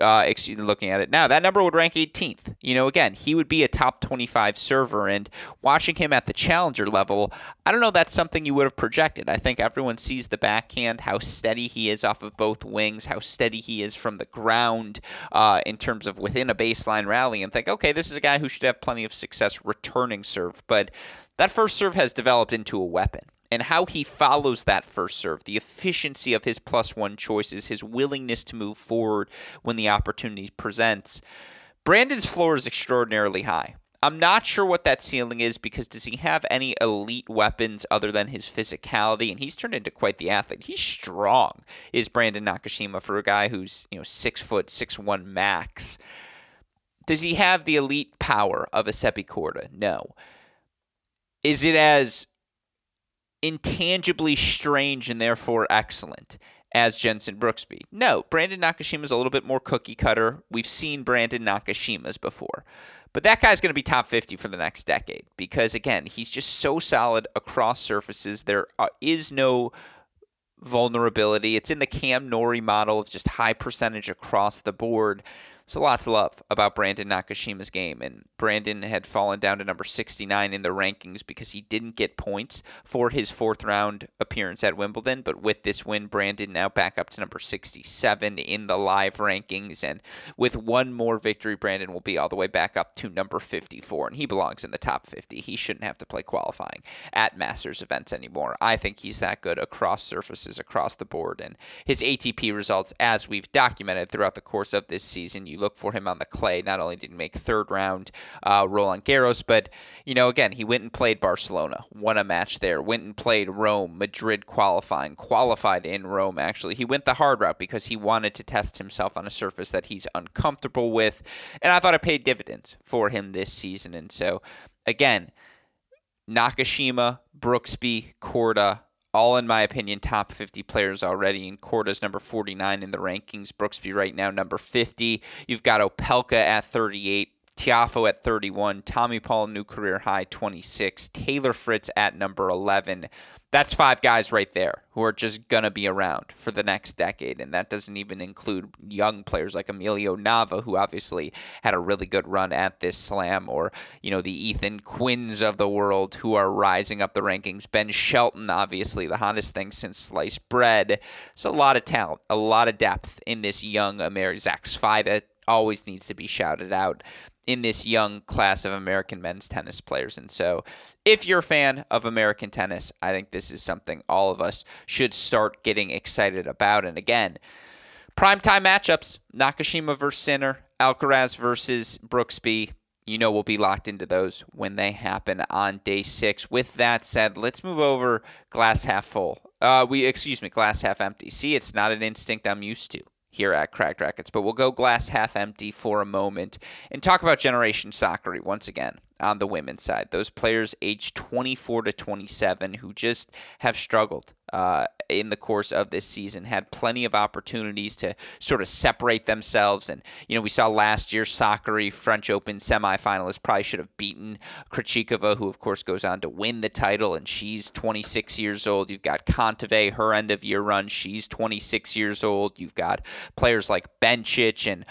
uh, looking at it now, that number would rank 18th. You know, again, he would be a top 25 server, and watching him at the challenger level, I don't know that's something you would have projected. I think everyone sees the backhand, how steady he is off of both wings, how steady he is from the ground uh, in terms of within a baseline rally, and think, okay, this is a guy who should have plenty of success returning serve. But that first serve has developed into a weapon and how he follows that first serve, the efficiency of his plus one choices, his willingness to move forward when the opportunity presents. Brandon's floor is extraordinarily high. I'm not sure what that ceiling is because does he have any elite weapons other than his physicality? And he's turned into quite the athlete. He's strong, is Brandon Nakashima for a guy who's you know six foot, six one max. Does he have the elite power of a Sebi Korda? No. Is it as intangibly strange and therefore excellent as Jenson Brooksby. No, Brandon Nakashima's a little bit more cookie cutter. We've seen Brandon Nakashima's before. But that guy's going to be top 50 for the next decade because, again, he's just so solid across surfaces. There uh, no vulnerability. It's in the Cam Norrie model of just high percentage across the board. So lots of love about Brandon Nakashima's game. And Brandon had fallen down to number 69 in the rankings because he didn't get points for his fourth round appearance at Wimbledon. But with this win, Brandon now back up to number 67 in the live rankings. And with one more victory, Brandon will be all the way back up to number 54. And he belongs in the top 50. He shouldn't have to play qualifying at Masters events anymore. I think he's that good across surfaces, across the board. And his ATP results, as we've documented throughout the course of this season, you look for him on the clay. Not only did he make third round uh, Roland Garros, but you know, again, he went and played Barcelona, won a match there. Went and played Rome, Madrid qualifying, qualified in Rome. Actually, he went the hard route because he wanted to test himself on a surface that he's uncomfortable with, and I thought it paid dividends for him this season. And so, again. Nakashima, Brooksby, Korda, all in my opinion top 50 players already. And Korda's number 49 in the rankings. Brooksby right now number 50 you've got opelka at 38 Tiafoe at 31, Tommy Paul new career high 26, Taylor Fritz at number 11. That's five guys right there who are just going to be around for the next decade. And that doesn't even include young players like Emilio Nava, who obviously had a really good run at this slam, or, you know, the Ethan Quinns of the world who are rising up the rankings. Ben Shelton, obviously, the hottest thing since sliced bread. So a lot of talent, a lot of depth in this young American. Zach uh, Svajda always needs to be shouted out in this young class of American men's tennis players. And so, if you're a fan of American tennis, I think this is something all of us should start getting excited about. And again, primetime matchups Nakashima versus Sinner, Alcaraz versus Brooksby. You know, we'll be locked into those when they happen on day six. With that said, let's move over glass half full. Uh, we excuse me, glass half empty. See, it's not an instinct I'm used to here at Cracked Racquets. But we'll go glass half empty for a moment and talk about Generation Sakkari once again on the women's side. Those players aged 24 to 27 who just have struggled uh, in the course of this season, had plenty of opportunities to sort of separate themselves. And, you know, we saw last year Sakkari, French Open semifinalist, probably should have beaten Krejcikova, who, of course, goes on to win the title, and she's 26 years old. You've got Kontaveit, her end of year run, she's 26 years old. You've got players like Bencic and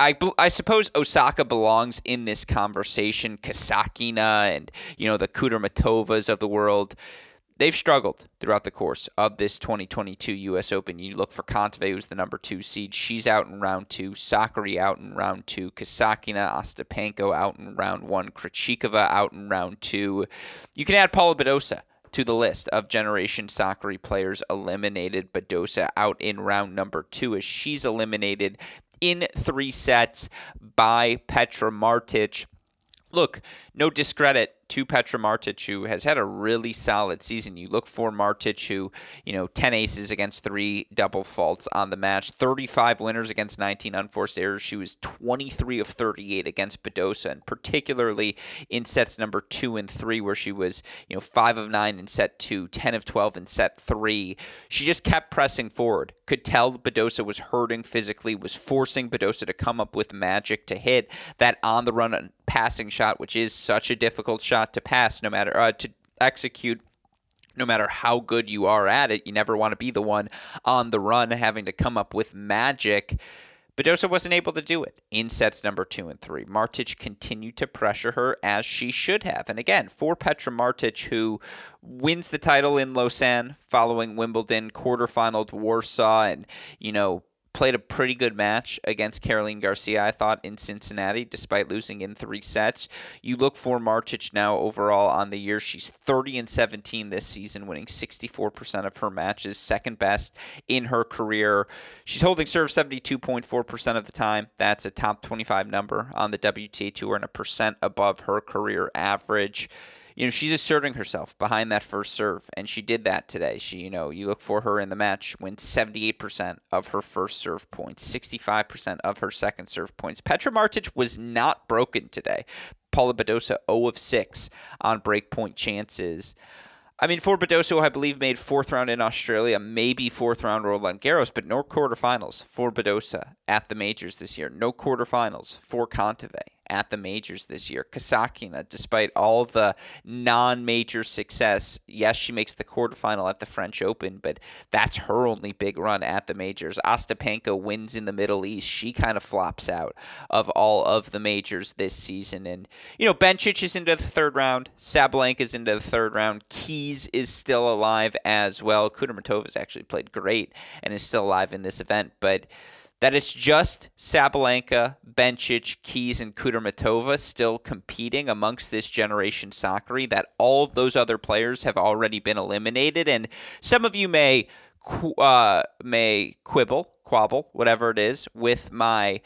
I, I suppose Osaka belongs in this conversation. Kasatkina and you know the Kudermetovas of the world, they've struggled throughout the course of this 2022 U.S. Open. You look for Kontaveit, who's the number two seed. She's out in round two. Sakkari out in round two. Kasatkina, Ostapenko out in round one. Krejcikova out in round two. You can add Paula Badosa to the list of Generation Sakkari players eliminated. Badosa out in round number two as she's eliminated in three sets by Petra Martic. Look, no discredit to Petra Martic, who has had a really solid season. You look for Martic, who, you know, 10 aces against three double faults on the match, 35 winners against 19 unforced errors. She was 23 of 38 against Badosa, and particularly in sets number two and three, where she was, you know, 5 of 9 in set two, 10 of 12 in set three. She just kept pressing forward. Could tell Badosa was hurting physically, was forcing Badosa to come up with magic to hit that on the run passing shot, which is such a difficult shot to pass, no matter uh, to execute no matter how good you are at it, you never want to be the one on the run having to come up with magic. Badosa wasn't able to do it in sets number two and three. Martic continued to pressure her as she should have. And again, for Petra Martic, who wins the title in Lausanne following Wimbledon, quarterfinal to Warsaw, and, you know, played a pretty good match against Caroline Garcia, I thought, in Cincinnati, despite losing in three sets. You look for Martic now overall on the year. She's 30 and 17 this season, winning 64% of her matches, second best in her career. She's holding serve 72.4% of the time. That's a top 25 number on the WTA Tour and a percent above her career average you know, she's asserting herself behind that first serve, and she did that today. She, you know, you look for her in the match, wins 78% of her first serve points, 65% of her second serve points. Petra Martic was not broken today. Paula Badosa 0 of 6 on breakpoint chances. I mean, for Badosa, I believe made fourth round in Australia, maybe fourth round Roland Garros, but no quarterfinals for Badosa at the majors this year. No quarterfinals for Kontaveit at the majors this year. Kasatkina, despite all the non-major success, yes, she makes the quarterfinal at the French Open, but that's her only big run at the majors. Ostapenko wins in the Middle East. She kind of flops out of all of the majors this season. And, you know, Bencic is into the third round. Sabalenka is into the third round. Keys is still alive as well. Kudermetova has actually played great and is still alive in this event, but that it's just Sabalenka, Bencic, Keys, and Kudermetova still competing amongst this generation Sakkari, that all of those other players have already been eliminated. And some of you may uh, may quibble, quabble, whatever it is, with my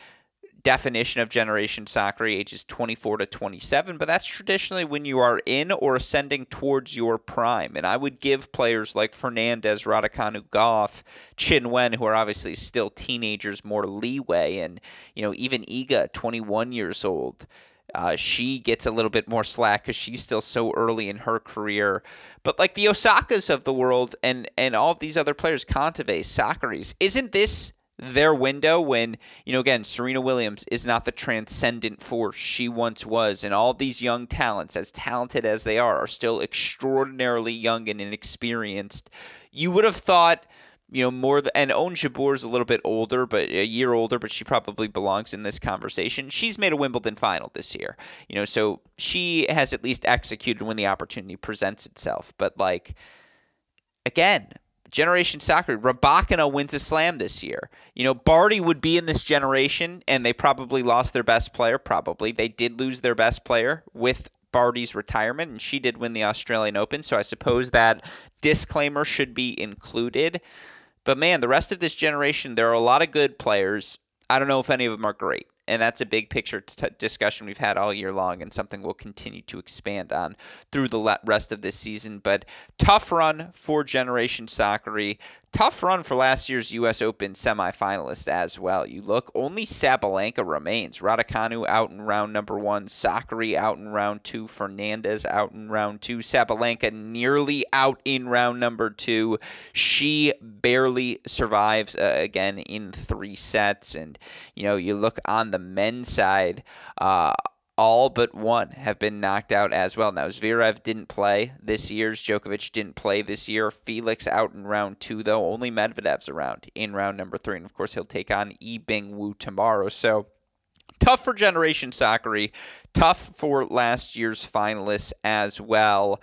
definition of Generation Sakkari ages 24 to 27, but that's traditionally when you are in or ascending towards your prime. And I would give players like Fernandez, Raducanu, Gauff, Chin Wen, who are obviously still teenagers, more leeway. And, you know, even Iga, 21 years old. Uh, she gets a little bit more slack because she's still so early in her career. But like the Osakas of the world and and all these other players, Kontaveit, Sakkaris, isn't this their window when, you know, again, Serena Williams is not the transcendent force she once was. And all these young talents, as talented as they are, are still extraordinarily young and inexperienced. You would have thought, you know, more, and Ons Jabeur is a little bit older, but a year older, but she probably belongs in this conversation. She's made a Wimbledon final this year, you know, so she has at least executed when the opportunity presents itself. But, like, again, Generation Sakkari. Rybakina wins a slam this year. You know, Barty would be in this generation, and they probably lost their best player. Probably. They did lose their best player with Barty's retirement, and she did win the Australian Open. So I suppose that disclaimer should be included. But man, the rest of this generation, there are a lot of good players. I don't know if any of them are great. And that's a big picture t- discussion we've had all year long, and something we'll continue to expand on through the rest of this season. But tough run for Generation Sakkari tough run for last year's U.S. Open semifinalist as well. You look, only Sabalenka remains. Raducanu out in round number one, Sakkari out in round two, Fernandez out in round two, Sabalenka nearly out in round number two. She barely survives uh, again in three sets. And, you know, you look on the men's side, uh, all but one have been knocked out as well. Now, Zverev didn't play this year's. Djokovic didn't play this year. Felix out in round two, though. Only Medvedev's around in round number three. And of course, he'll take on Yibing Wu tomorrow. So, tough for Generation Sakkari. Tough for last year's finalists as well.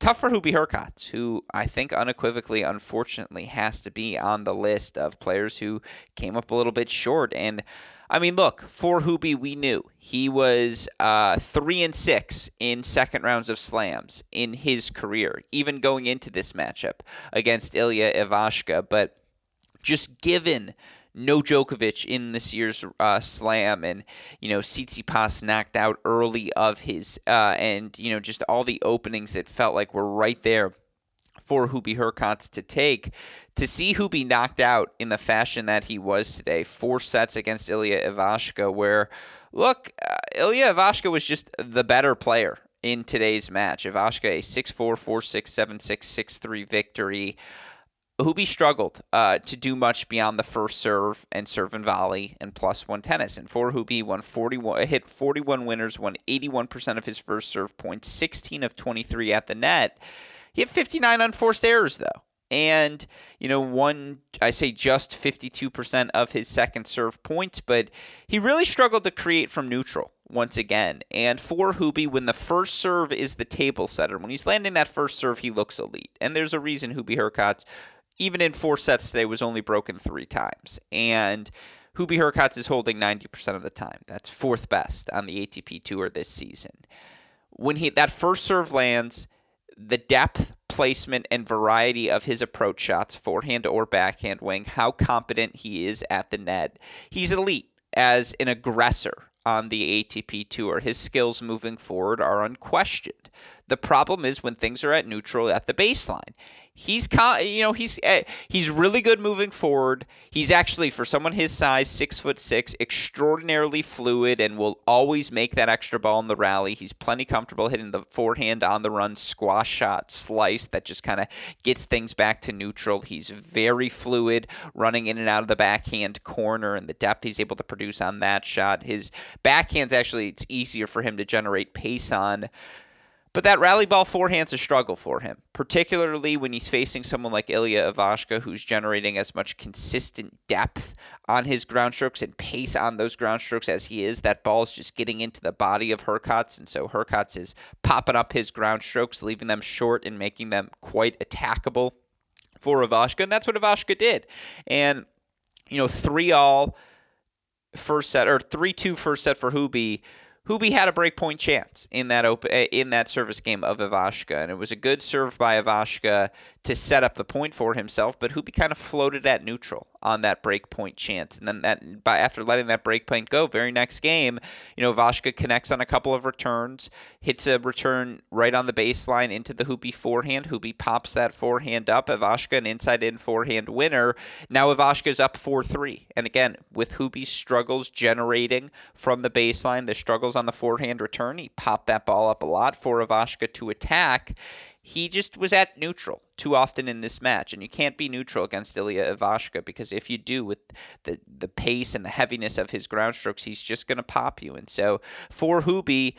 Tough for Hubie Hurkacz, who I think unequivocally, unfortunately, has to be on the list of players who came up a little bit short. And I mean, look, for Hubie, we knew he was uh, three and six in second rounds of slams in his career, even going into this matchup against Ilya Ivashka. But just given no Djokovic in this year's uh, slam, and you know Tsitsipas knocked out early of his, uh, and you know just all the openings that felt like were right there for Hubie Hurkacz to take. To see Hubie knocked out in the fashion that he was today, four sets against Ilya Ivashka, where, look, uh, Ilya Ivashka was just the better player in today's match. Ivashka, a 6 4, 4 6, 7 6, 6 3 victory. Hubie struggled uh, to do much beyond the first serve and serve and volley and plus one tennis. And for Hubie, won 41, hit 41 winners, won 81% of his first serve points, 16 of 23 at the net. He had 59 unforced errors, though. And, you know, one, I say just 52% of his second serve points, but he really struggled to create from neutral once again. And for Hubie, when the first serve is the table setter, when he's landing that first serve, he looks elite. And there's a reason Hubie Hurkacz, even in four sets today, was only broken three times. And Hubie Hurkacz is holding 90% of the time. That's fourth best on the ATP Tour this season. When he that first serve lands, the depth, placement, and variety of his approach shots, forehand or backhand wing, how competent he is at the net. He's elite as an aggressor on the ATP Tour. His skills moving forward are unquestioned. The problem is when things are at neutral at the baseline he's you know he's eh, he's really good moving forward. He's actually for someone his size, six foot six, extraordinarily fluid, and will always make that extra ball in the rally. He's plenty comfortable hitting the forehand on the run, squash shot, slice that just kind of gets things back to neutral. He's very fluid, running in and out of the backhand corner, and the depth he's able to produce on that shot. His backhand's actually it's easier for him to generate pace on. But that rally ball forehand's a struggle for him, particularly when he's facing someone like Ilya Ivashka, who's generating as much consistent depth on his ground strokes and pace on those ground strokes as he is. That ball's just getting into the body of Hurkacz, and so Hurkacz is popping up his ground strokes, leaving them short and making them quite attackable for Ivashka, and that's what Ivashka did. And you know, three all first set or three two first set for Hubie Hubie had a breakpoint chance in that open eh, in that service game of Ivashka, and it was a good serve by Ivashka to set up the point for himself. But Hubie kind of floated at neutral on that breakpoint chance, and then that by after letting that breakpoint go, very next game, you know, Ivashka connects on a couple of returns, hits a return right on the baseline into the Hubie forehand. Hubie pops that forehand up. Ivashka an inside in forehand winner. Now Ivashka's up four three, and again with Hubie's struggles generating from the baseline, the struggles on the forehand return. He popped that ball up a lot for Ivashka to attack. He just was at neutral too often in this match, and you can't be neutral against Ilya Ivashka because if you do, with the the pace and the heaviness of his ground strokes, he's just going to pop you. And so for Hubie,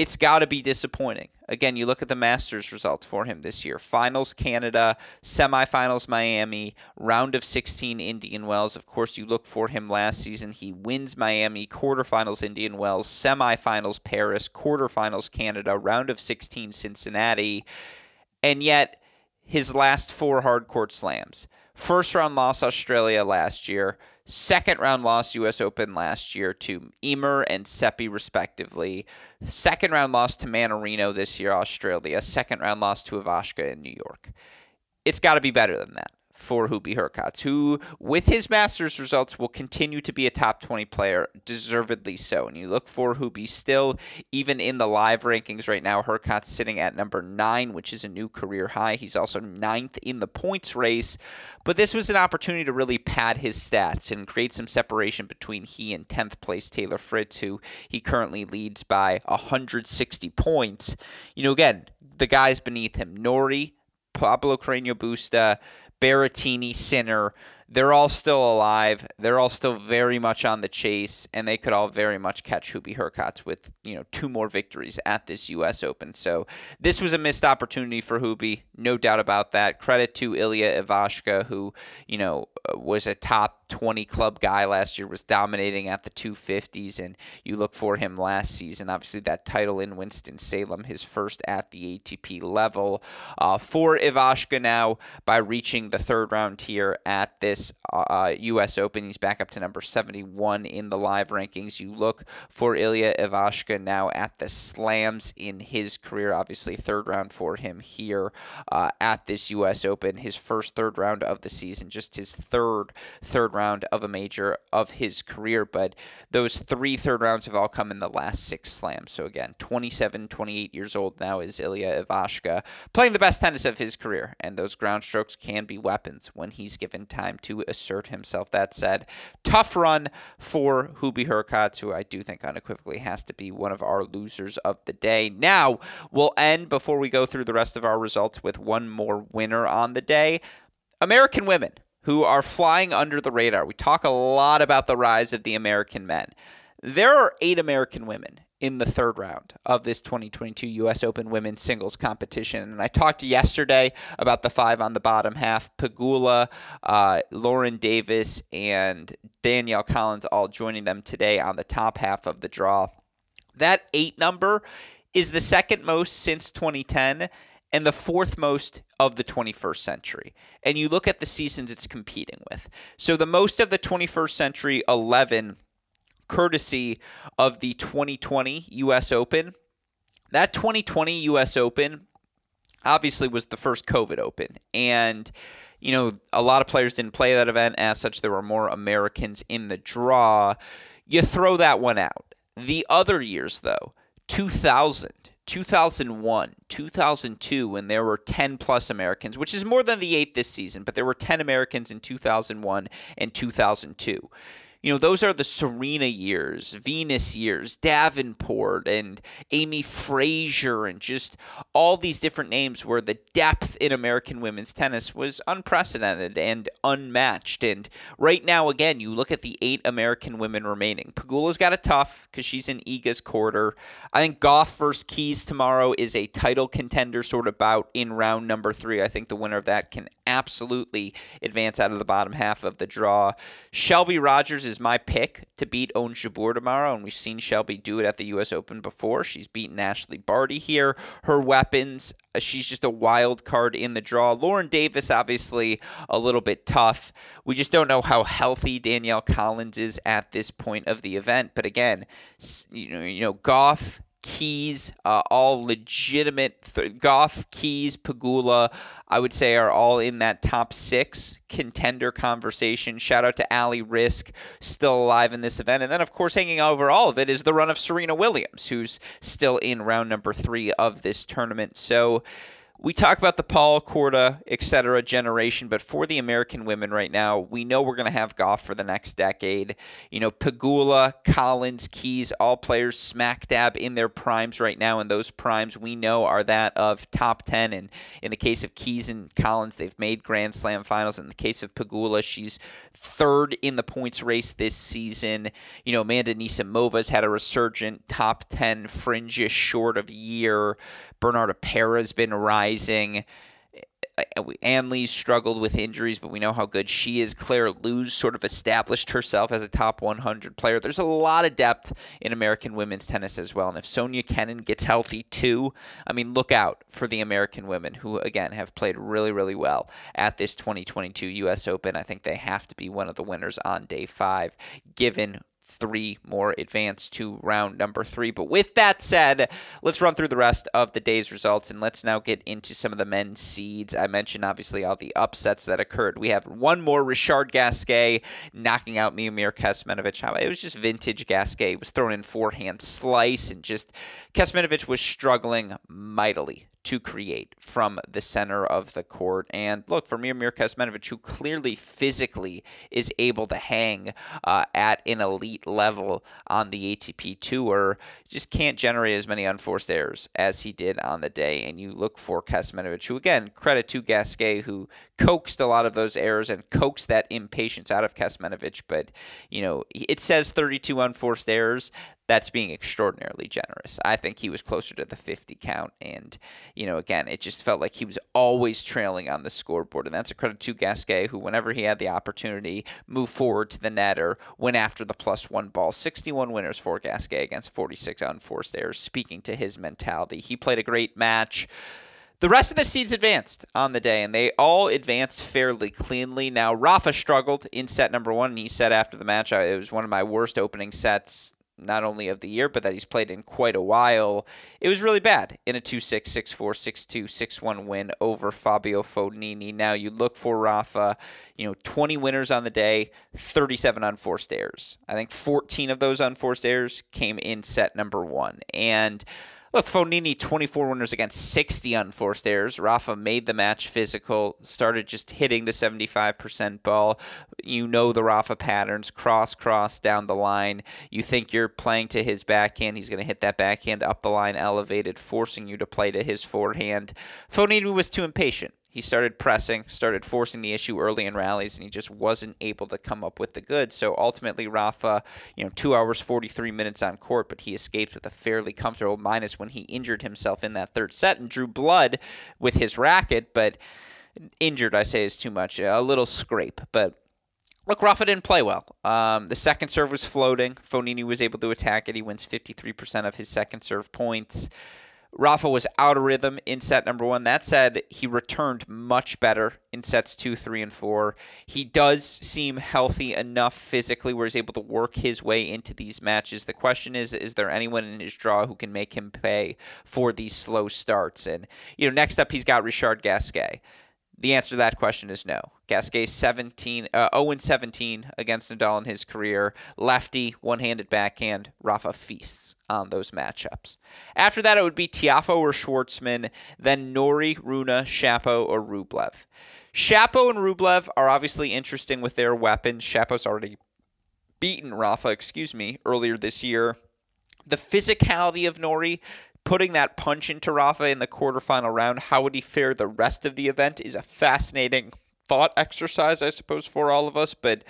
it's got to be disappointing. Again, you look at the Masters results for him this year Finals Canada, semifinals Miami, round of 16 Indian Wells. Of course, you look for him last season. He wins Miami, quarterfinals Indian Wells, semifinals Paris, quarterfinals Canada, round of 16 Cincinnati. And yet, his last four hard court slams. First round loss Australia last year, Second round loss U.S. Open last year to Ymer and Seppi, respectively. Second round loss to Mannarino this year, Australia. Second round loss to Ivashka in New York. It's got to be better than that for Hubie Hurkacz, who, with his Masters results, will continue to be a top 20 player, deservedly so. And you look for Hubie still, even in the live rankings right now, Hurkacz sitting at number nine, which is a new career high. He's also ninth in the points race. But this was an opportunity to really pad his stats and create some separation between he and 10th place Taylor Fritz, who he currently leads by 160 points. You know, again, the guys beneath him, Norrie, Pablo Carreño Busta, Berrettini, Sinner, they're all still alive. They're all still very much on the chase, and they could all very much catch Hubie Hurkacz with you know two more victories at this U.S. Open. So this was a missed opportunity for Hubie, no doubt about that. Credit to Ilya Ivashka, who you know was a top 20 club guy last year, was dominating at the 250s, and you look for him last season. Obviously, that title in Winston-Salem, his first at the ATP level. Uh, for Ivashka now, by reaching the third round here at this uh, U.S. Open, he's back up to number 71 in the live rankings. You look for Ilya Ivashka now at the slams in his career. Obviously, third round for him here uh, at this U.S. Open. His first third round of the season, just his third third round of a major of his career. But those three third rounds have all come in the last six slams. So again, 27, 28 years old now is Ilya Ivashka playing the best tennis of his career. And those ground strokes can be weapons when he's given time to assert himself. That said, tough run for Hubie Hurkacz, who I do think unequivocally has to be one of our losers of the day. Now, we'll end before we go through the rest of our results with one more winner on the day. American women who are flying under the radar. We talk a lot about the rise of the American men. There are eight American women in the third round of this 2022 U.S. Open women's singles competition. And I talked yesterday about the five on the bottom half Pegula, uh, Lauren Davis, and Danielle Collins all joining them today on the top half of the draw. That eight number is the second most since 2010 and the fourth most of the 21st century. And you look at the seasons it's competing with. So the most of the 21st century 11 courtesy of the 2020 US Open. That 2020 US Open obviously was the first COVID Open and you know, a lot of players didn't play that event. As such, there were more Americans in the draw. You throw that one out. The other years, though, 2000, 2001, 2002, when there were 10 plus Americans, which is more than the eight this season, but there were 10 Americans in 2001 and 2002 you know, those are the Serena years, Venus years, Davenport and Amy Frazier, and just all these different names where the depth in American women's tennis was unprecedented and unmatched. And right now, again, you look at the eight American women remaining. Pegula's got a tough because she's in Iga's quarter. I think Gauff versus Keys tomorrow is a title contender sort of bout in round number three. I think the winner of that can absolutely advance out of the bottom half of the draw. Shelby Rogers is my pick to beat Ons Jabeur tomorrow, and we've seen Shelby do it at the U.S. Open before. She's beaten Ashley Barty here. Her weapons, uh, she's just a wild card in the draw. Lauren Davis, obviously, a little bit tough. We just don't know how healthy Danielle Collins is at this point of the event. But again, you know, you know, Gauff Keys, uh, all legitimate. Th- Gauff, Keys, Pegula, I would say are all in that top six contender conversation. Shout out to Ali Riske, still alive in this event. And then, of course, hanging over all of it is the run of Serena Williams, who's still in round number three of this tournament. So, we talk about the Paul Korda, et cetera, generation, but for the American women right now, we know we're going to have Gauff for the next decade. You know, Pegula, Collins, Keys, all players smack dab in their primes right now, and those primes we know are that of top 10. And in the case of Keys and Collins, they've made Grand Slam finals. In the case of Pegula, she's third in the points race this season. You know, Amanda Anisimovan's had a resurgent top 10 fringes short of year. Bernarda Pera's been rising. Eh, eh, Ann Li's struggled with injuries, but we know how good she is. Claire Liu's sort of established herself as a top 100 player. There's a lot of depth in American women's tennis as well. And if Sofia Kenin gets healthy too, I mean, look out for the American women who, again, have played really, really well at this 2022 U.S. Open. I think they have to be one of the winners on day five, given three more advance to round number three. But with that said, let's run through the rest of the day's results and let's now get into some of the men's seeds. I mentioned obviously all the upsets that occurred. We have one more Richard Gasquet knocking out Miomir Kecmanovic. It was just vintage Gasquet. He was thrown in forehand slice and just Kecmanovic was struggling mightily to create from the center of the court. And look, for Miomir Kecmanovic, who clearly physically is able to hang uh, at an elite level on the ATP Tour, just can't generate as many unforced errors as he did on the day. And you look for Kecmanovic, who, again, credit to Gasquet, who coaxed a lot of those errors and coaxed that impatience out of Kecmanovic. But, you know, it says 32 unforced errors that's being extraordinarily generous. I think he was closer to the 50 count. And, you know, again, it just felt like he was always trailing on the scoreboard. And that's a credit to Gasquet, who, whenever he had the opportunity, moved forward to the net or went after the plus one ball. 61 winners for Gasquet against 46 unforced errors, speaking to his mentality. He played a great match. The rest of the seeds advanced on the day, and they all advanced fairly cleanly. Now, Rafa struggled in set number one, and he said after the match, it was one of my worst opening sets not only of the year, but that he's played in quite a while. It was really bad in a 2 6, 6 4, 6 2, 6 1 win over Fabio Fognini. Now you look for Rafa, you know, 20 winners on the day, 37 unforced errors. I think 14 of those unforced errors came in set number one. And Look, Fognini, 24 winners against 60 unforced errors. Rafa made the match physical, started just hitting the 75% ball. You know the Rafa patterns cross, cross down the line. You think you're playing to his backhand. He's going to hit that backhand up the line, elevated, forcing you to play to his forehand. Fognini was too impatient. He started pressing, started forcing the issue early in rallies, and he just wasn't able to come up with the goods. So ultimately, Rafa, you know, two hours, 43 minutes on court, but he escaped with a fairly comfortable minus when he injured himself in that third set and drew blood with his racket. But injured, I say, is too much. A little scrape, but Look, Rafa didn't play well. Um, the second serve was floating. Fognini was able to attack it. He wins 53% of his second serve points. Rafa was out of rhythm in set number one. That said, he returned much better in sets two, three, and four. He does seem healthy enough physically where he's able to work his way into these matches. The question is, is there anyone in his draw who can make him pay for these slow starts? And, you know, next up, he's got Richard Gasquet The answer to that question is no. Gasquet 17, uh, 0 17 against Nadal in his career. Lefty, one handed backhand. Rafa feasts on those matchups. After that, it would be Tiafoe or Schwartzman, then Norrie, Rune, Shapo, or Rublev. Shapo and Rublev are obviously interesting with their weapons. Shapo's already beaten Rafa, excuse me, earlier this year. The physicality of Norrie putting that punch into Rafa in the quarterfinal round, how would he fare the rest of the event is a fascinating thought exercise, I suppose, for all of us. But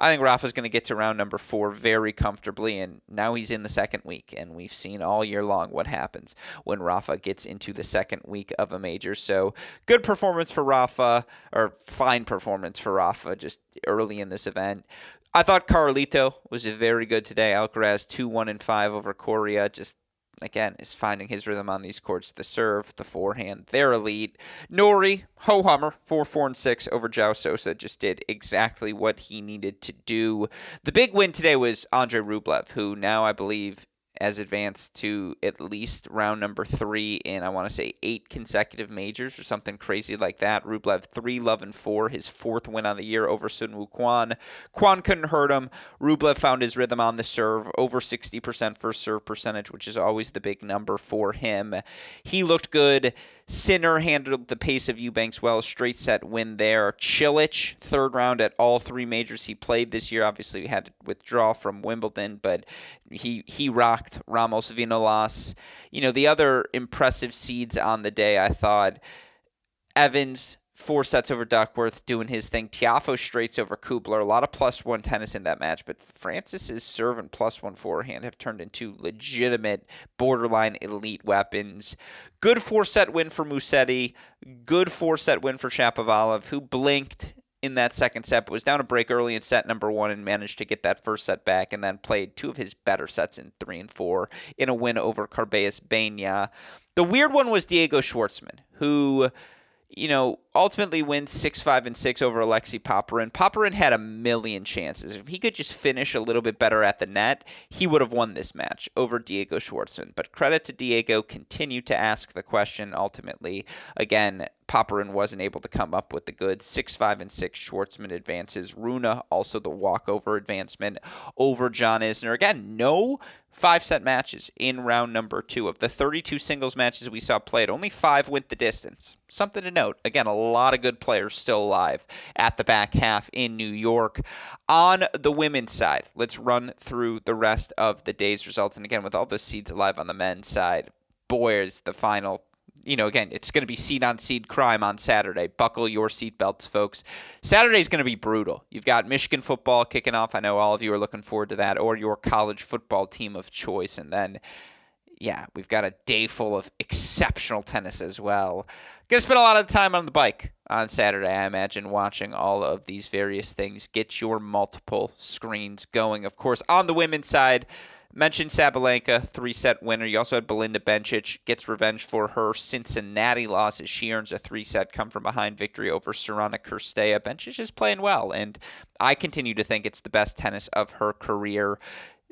I think Rafa's going to get to round number four very comfortably, and now he's in the second week, and we've seen all year long what happens when Rafa gets into the second week of a major. So good performance for Rafa, or fine performance for Rafa, just early in this event. I thought Carlito was very good today. Alcaraz two one and five over Coria. Just again, is finding his rhythm on these courts. The serve, the forehand, they're elite. Norrie, ho hummer, 4 4 and 6 over João Sousa just did exactly what he needed to do. The big win today was Andre Rublev, who now I believe has advanced to at least round number three in, I want to say, eight consecutive majors or something crazy like that. Rublev, three, love, and four, his fourth win on the year over Soonwoo Kwon. Kwon couldn't hurt him. Rublev found his rhythm on the serve, over 60% first serve percentage, which is always the big number for him. He looked good. Sinner handled the pace of Eubanks well. Straight set win there. Cilic, third round at all three majors he played this year. Obviously, he had to withdraw from Wimbledon, but he he rocked Ramos Vinolas. You know, the other impressive seeds on the day, I thought Evans, four sets over Duckworth doing his thing. Tiafoe straights over Kubler. A lot of plus one tennis in that match, but Francis's serve and plus one forehand have turned into legitimate borderline elite weapons. Good four set win for Musetti. Good four set win for Shapovalov, who blinked in that second set, but was down a break early in set number one and managed to get that first set back and then played two of his better sets in three and four in a win over Carballes Baena. The weird one was Diego Schwartzman, who you know, ultimately wins 6 5 and 6 over Alexei Popyrin. Popyrin had a million chances. If he could just finish a little bit better at the net, he would have won this match over Diego Schwartzman. But credit to Diego, continued to ask the question ultimately. Again, Popyrin wasn't able to come up with the good 6 5 and 6 Schwartzman advances. Rune, also the walkover advancement over John Isner. Again, no five set matches in round number two. Of the 32 singles matches we saw played, only five went the distance. Something to note. Again, a lot of good players still alive at the back half in New York. On the women's side, let's run through the rest of the day's results. And again, with all the seeds alive on the men's side, boy, is the final you know, again, it's going to be seed on seed crime on Saturday. Buckle your seatbelts, folks. Saturday is going to be brutal. You've got Michigan football kicking off. I know all of you are looking forward to that, or your college football team of choice. And then, yeah, we've got a day full of exceptional tennis as well. To spend a lot of time on the bike on Saturday, I imagine, watching all of these various things. Get your multiple screens going. Of course, on the women's side, Mentioned Sabalenka, three set winner. You also had Belinda Bencic gets revenge for her Cincinnati loss as she earns a three set come from behind victory over Sorana Cirstea. Bencic is playing well, and I continue to think it's the best tennis of her career.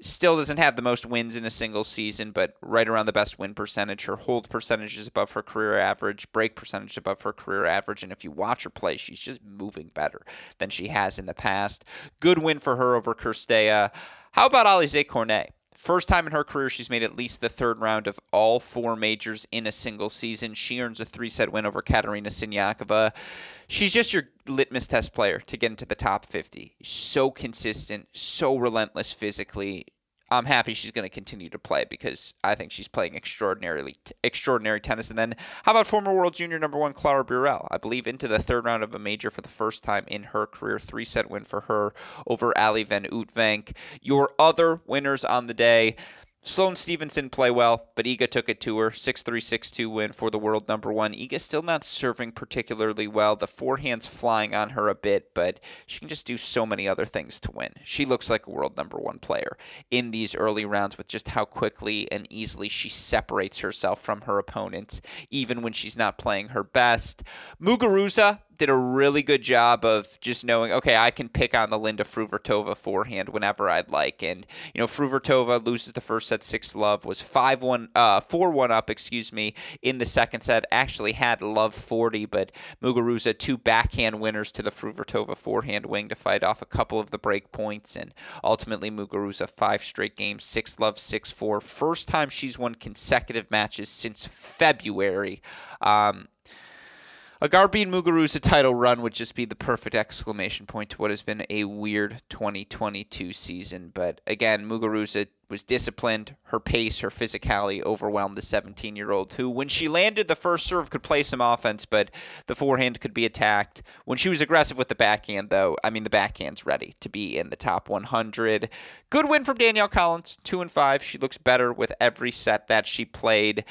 Still doesn't have the most wins in a single season, but right around the best win percentage. Her hold percentage is above her career average, break percentage above her career average, and if you watch her play, she's just moving better than she has in the past. Good win for her over Cirstea. How about Alize Cornet? First time in her career, she's made at least the third round of all four majors in a single season. She earns a three set win over Katerina Siniakova. She's just your litmus test player to get into the top 50. So consistent, so relentless physically. I'm happy she's going to continue to play because I think she's playing extraordinarily extraordinary tennis. And then how about former world junior number one Clara Burel? I believe into the third round of a major for the first time in her career. Three set win for her over Ali van Uytvanck. Your other winners on the day. Sloane Stevenson play well, but Iga took it to her. 6 3 6 2 win for the world number one. Iga still not serving particularly well. The forehand's flying on her a bit, but she can just do so many other things to win. She looks like a world number one player in these early rounds with just how quickly and easily she separates herself from her opponents, even when she's not playing her best. Muguruza did a really good job of just knowing, okay, I can pick on the Linda Fruhvirtova forehand whenever I'd like. And, you know, Fruhvirtova loses the first set 6 love, was 5 1, uh, 4 1 up, excuse me, in the second set. Actually had love 40, but Muguruza, two backhand winners to the Fruhvirtova forehand wing to fight off a couple of the break points. And ultimately, Muguruza, five straight games, 6 love, 6 4. First time she's won consecutive matches since February. Um, a Garbine Muguruza title run would just be the perfect exclamation point to what has been a weird 2022 season. But again, Muguruza was disciplined. Her pace, her physicality overwhelmed the 17 year old, who, when she landed the first serve, could play some offense, but the forehand could be attacked. When she was aggressive with the backhand, though, I mean, the backhand's ready to be in the top 100. Good win from Danielle Collins, 2 and 5. She looks better with every set that she played.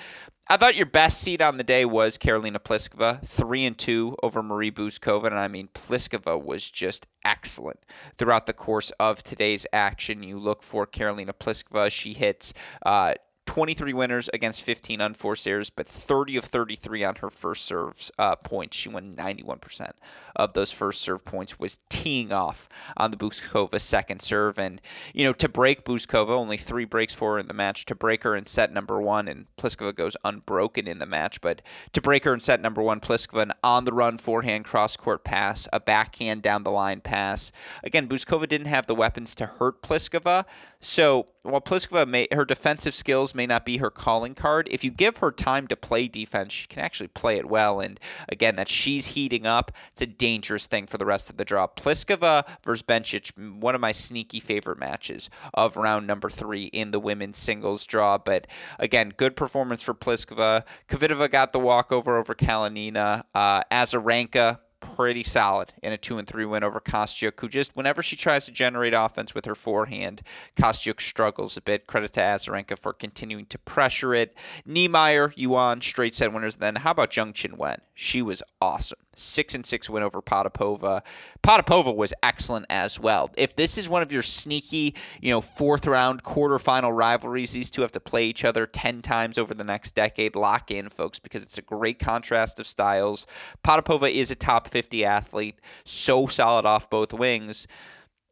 I thought your best seed on the day was Karolina Pliskova, three and two over Marie Bouzkova, and I mean Pliskova was just excellent throughout the course of today's action. You look for Karolina Pliskova; she hits. Uh, 23 winners against 15 unforced errors, but 30 of 33 on her first serves uh, points. She won 91% of those first serve points was teeing off on the Bouzkova second serve. And, you know, to break Bouzkova, only three breaks for her in the match. To break her in set number one, and Pliskova goes unbroken in the match. But to break her in set number one, Pliskova, an on the run forehand cross court pass, a backhand down the line pass. Again, Bouzkova didn't have the weapons to hurt Pliskova. So while Pliskova may her defensive skills may not be her calling card, if you give her time to play defense, she can actually play it well. And again, that she's heating up, it's a dangerous thing for the rest of the draw. Pliskova versus Bencic, one of my sneaky favorite matches of round number three in the women's singles draw. But again, good performance for Pliskova. Kvitova got the walkover over Kalinina. Uh, Azarenka pretty solid in a two and three win over Kostyuk, who just whenever she tries to generate offense with her forehand, Kostyuk struggles a bit. Credit to Azarenka for continuing to pressure it. Niemeier, Yuan, straight set winners. Then how about Zheng Wen? She was awesome. Six and six win over Potapova. Potapova was excellent as well. If this is one of your sneaky, you know, fourth round quarterfinal rivalries, these two have to play each other ten times over the next decade. Lock in, folks, because it's a great contrast of styles. Potapova is a top 50 athlete, so solid off both wings.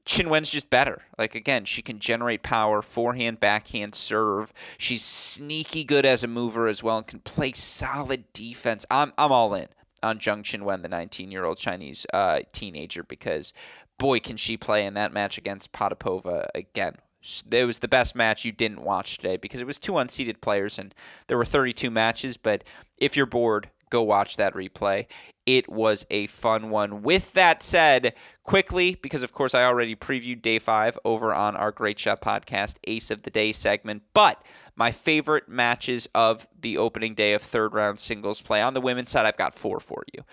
Qinwen's just better. Like again, she can generate power, forehand, backhand, serve. She's sneaky good as a mover as well, and can play solid defense. I'm I'm all in on Zheng Qinwen, the 19 year old Chinese uh, teenager, because boy, can she play in that match against Potapova again. It was the best match you didn't watch today because it was two unseeded players and there were 32 matches. But if you're bored, go watch that replay. It was a fun one. With that said, quickly, because of course I already previewed day five over on our Great Shot podcast, Ace of the Day segment, but my favorite matches of the opening day of third round singles play. On the women's side, I've got four for you.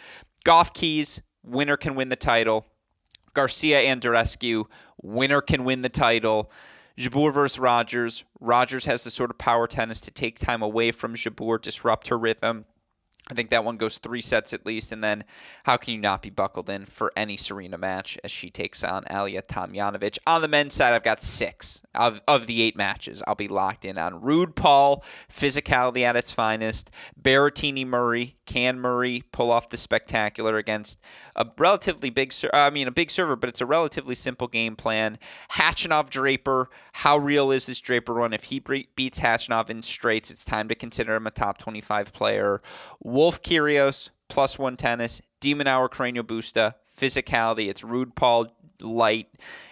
Gauff Keys, winner can win the title. Garcia Andreescu, winner can win the title. Jabeur versus Rogers. Rogers has the sort of power tennis to take time away from Jabeur, disrupt her rhythm. I think that one goes three sets at least, and then how can you not be buckled in for any Serena match as she takes on Ajla Tomljanovic? On the men's side, I've got six of, of the eight matches. I'll be locked in on Rune Paul, physicality at its finest. Berrettini Murray, can Murray pull off the spectacular against a relatively big, I mean, a big server, but it's a relatively simple game plan. Khachanov Draper, how real is this Draper run? If he beats Khachanov in straights, it's time to consider him a top 25 player. Wolf Kyrgios, plus one tennis. de Minaur Carreño Busta, physicality. It's Rune Paul light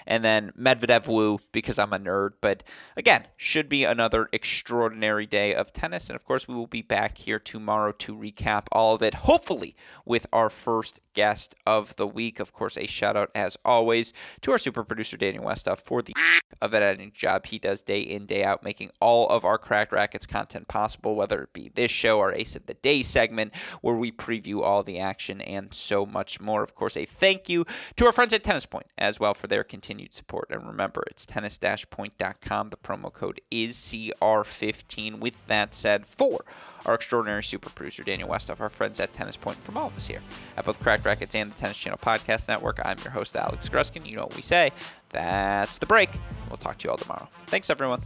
and then Medvedev Wu because I'm a nerd. But again, should be another extraordinary day of tennis. And of course, we will be back here tomorrow to recap all of it, hopefully with our first guest of the week. Of course, a shout out as always to our super producer Daniel Westoff uh, for the of an editing job he does day in, day out, making all of our Cracked Racquets content possible, whether it be this show or Ace of the Day segment where we preview all the action and so much more. Of course, a thank you to our friends at Tennis Point as well for their continued continued support. And remember, it's tennis-point.com. The promo code is CR15. With that said, for our extraordinary super producer, Daniel Westoff, our friends at Tennis Point, from all of us here at both Cracked Racquets and the Tennis Channel Podcast Network, I'm your host, Alex Gruskin. You know what we say. That's the break. We'll talk to you all tomorrow. Thanks, everyone.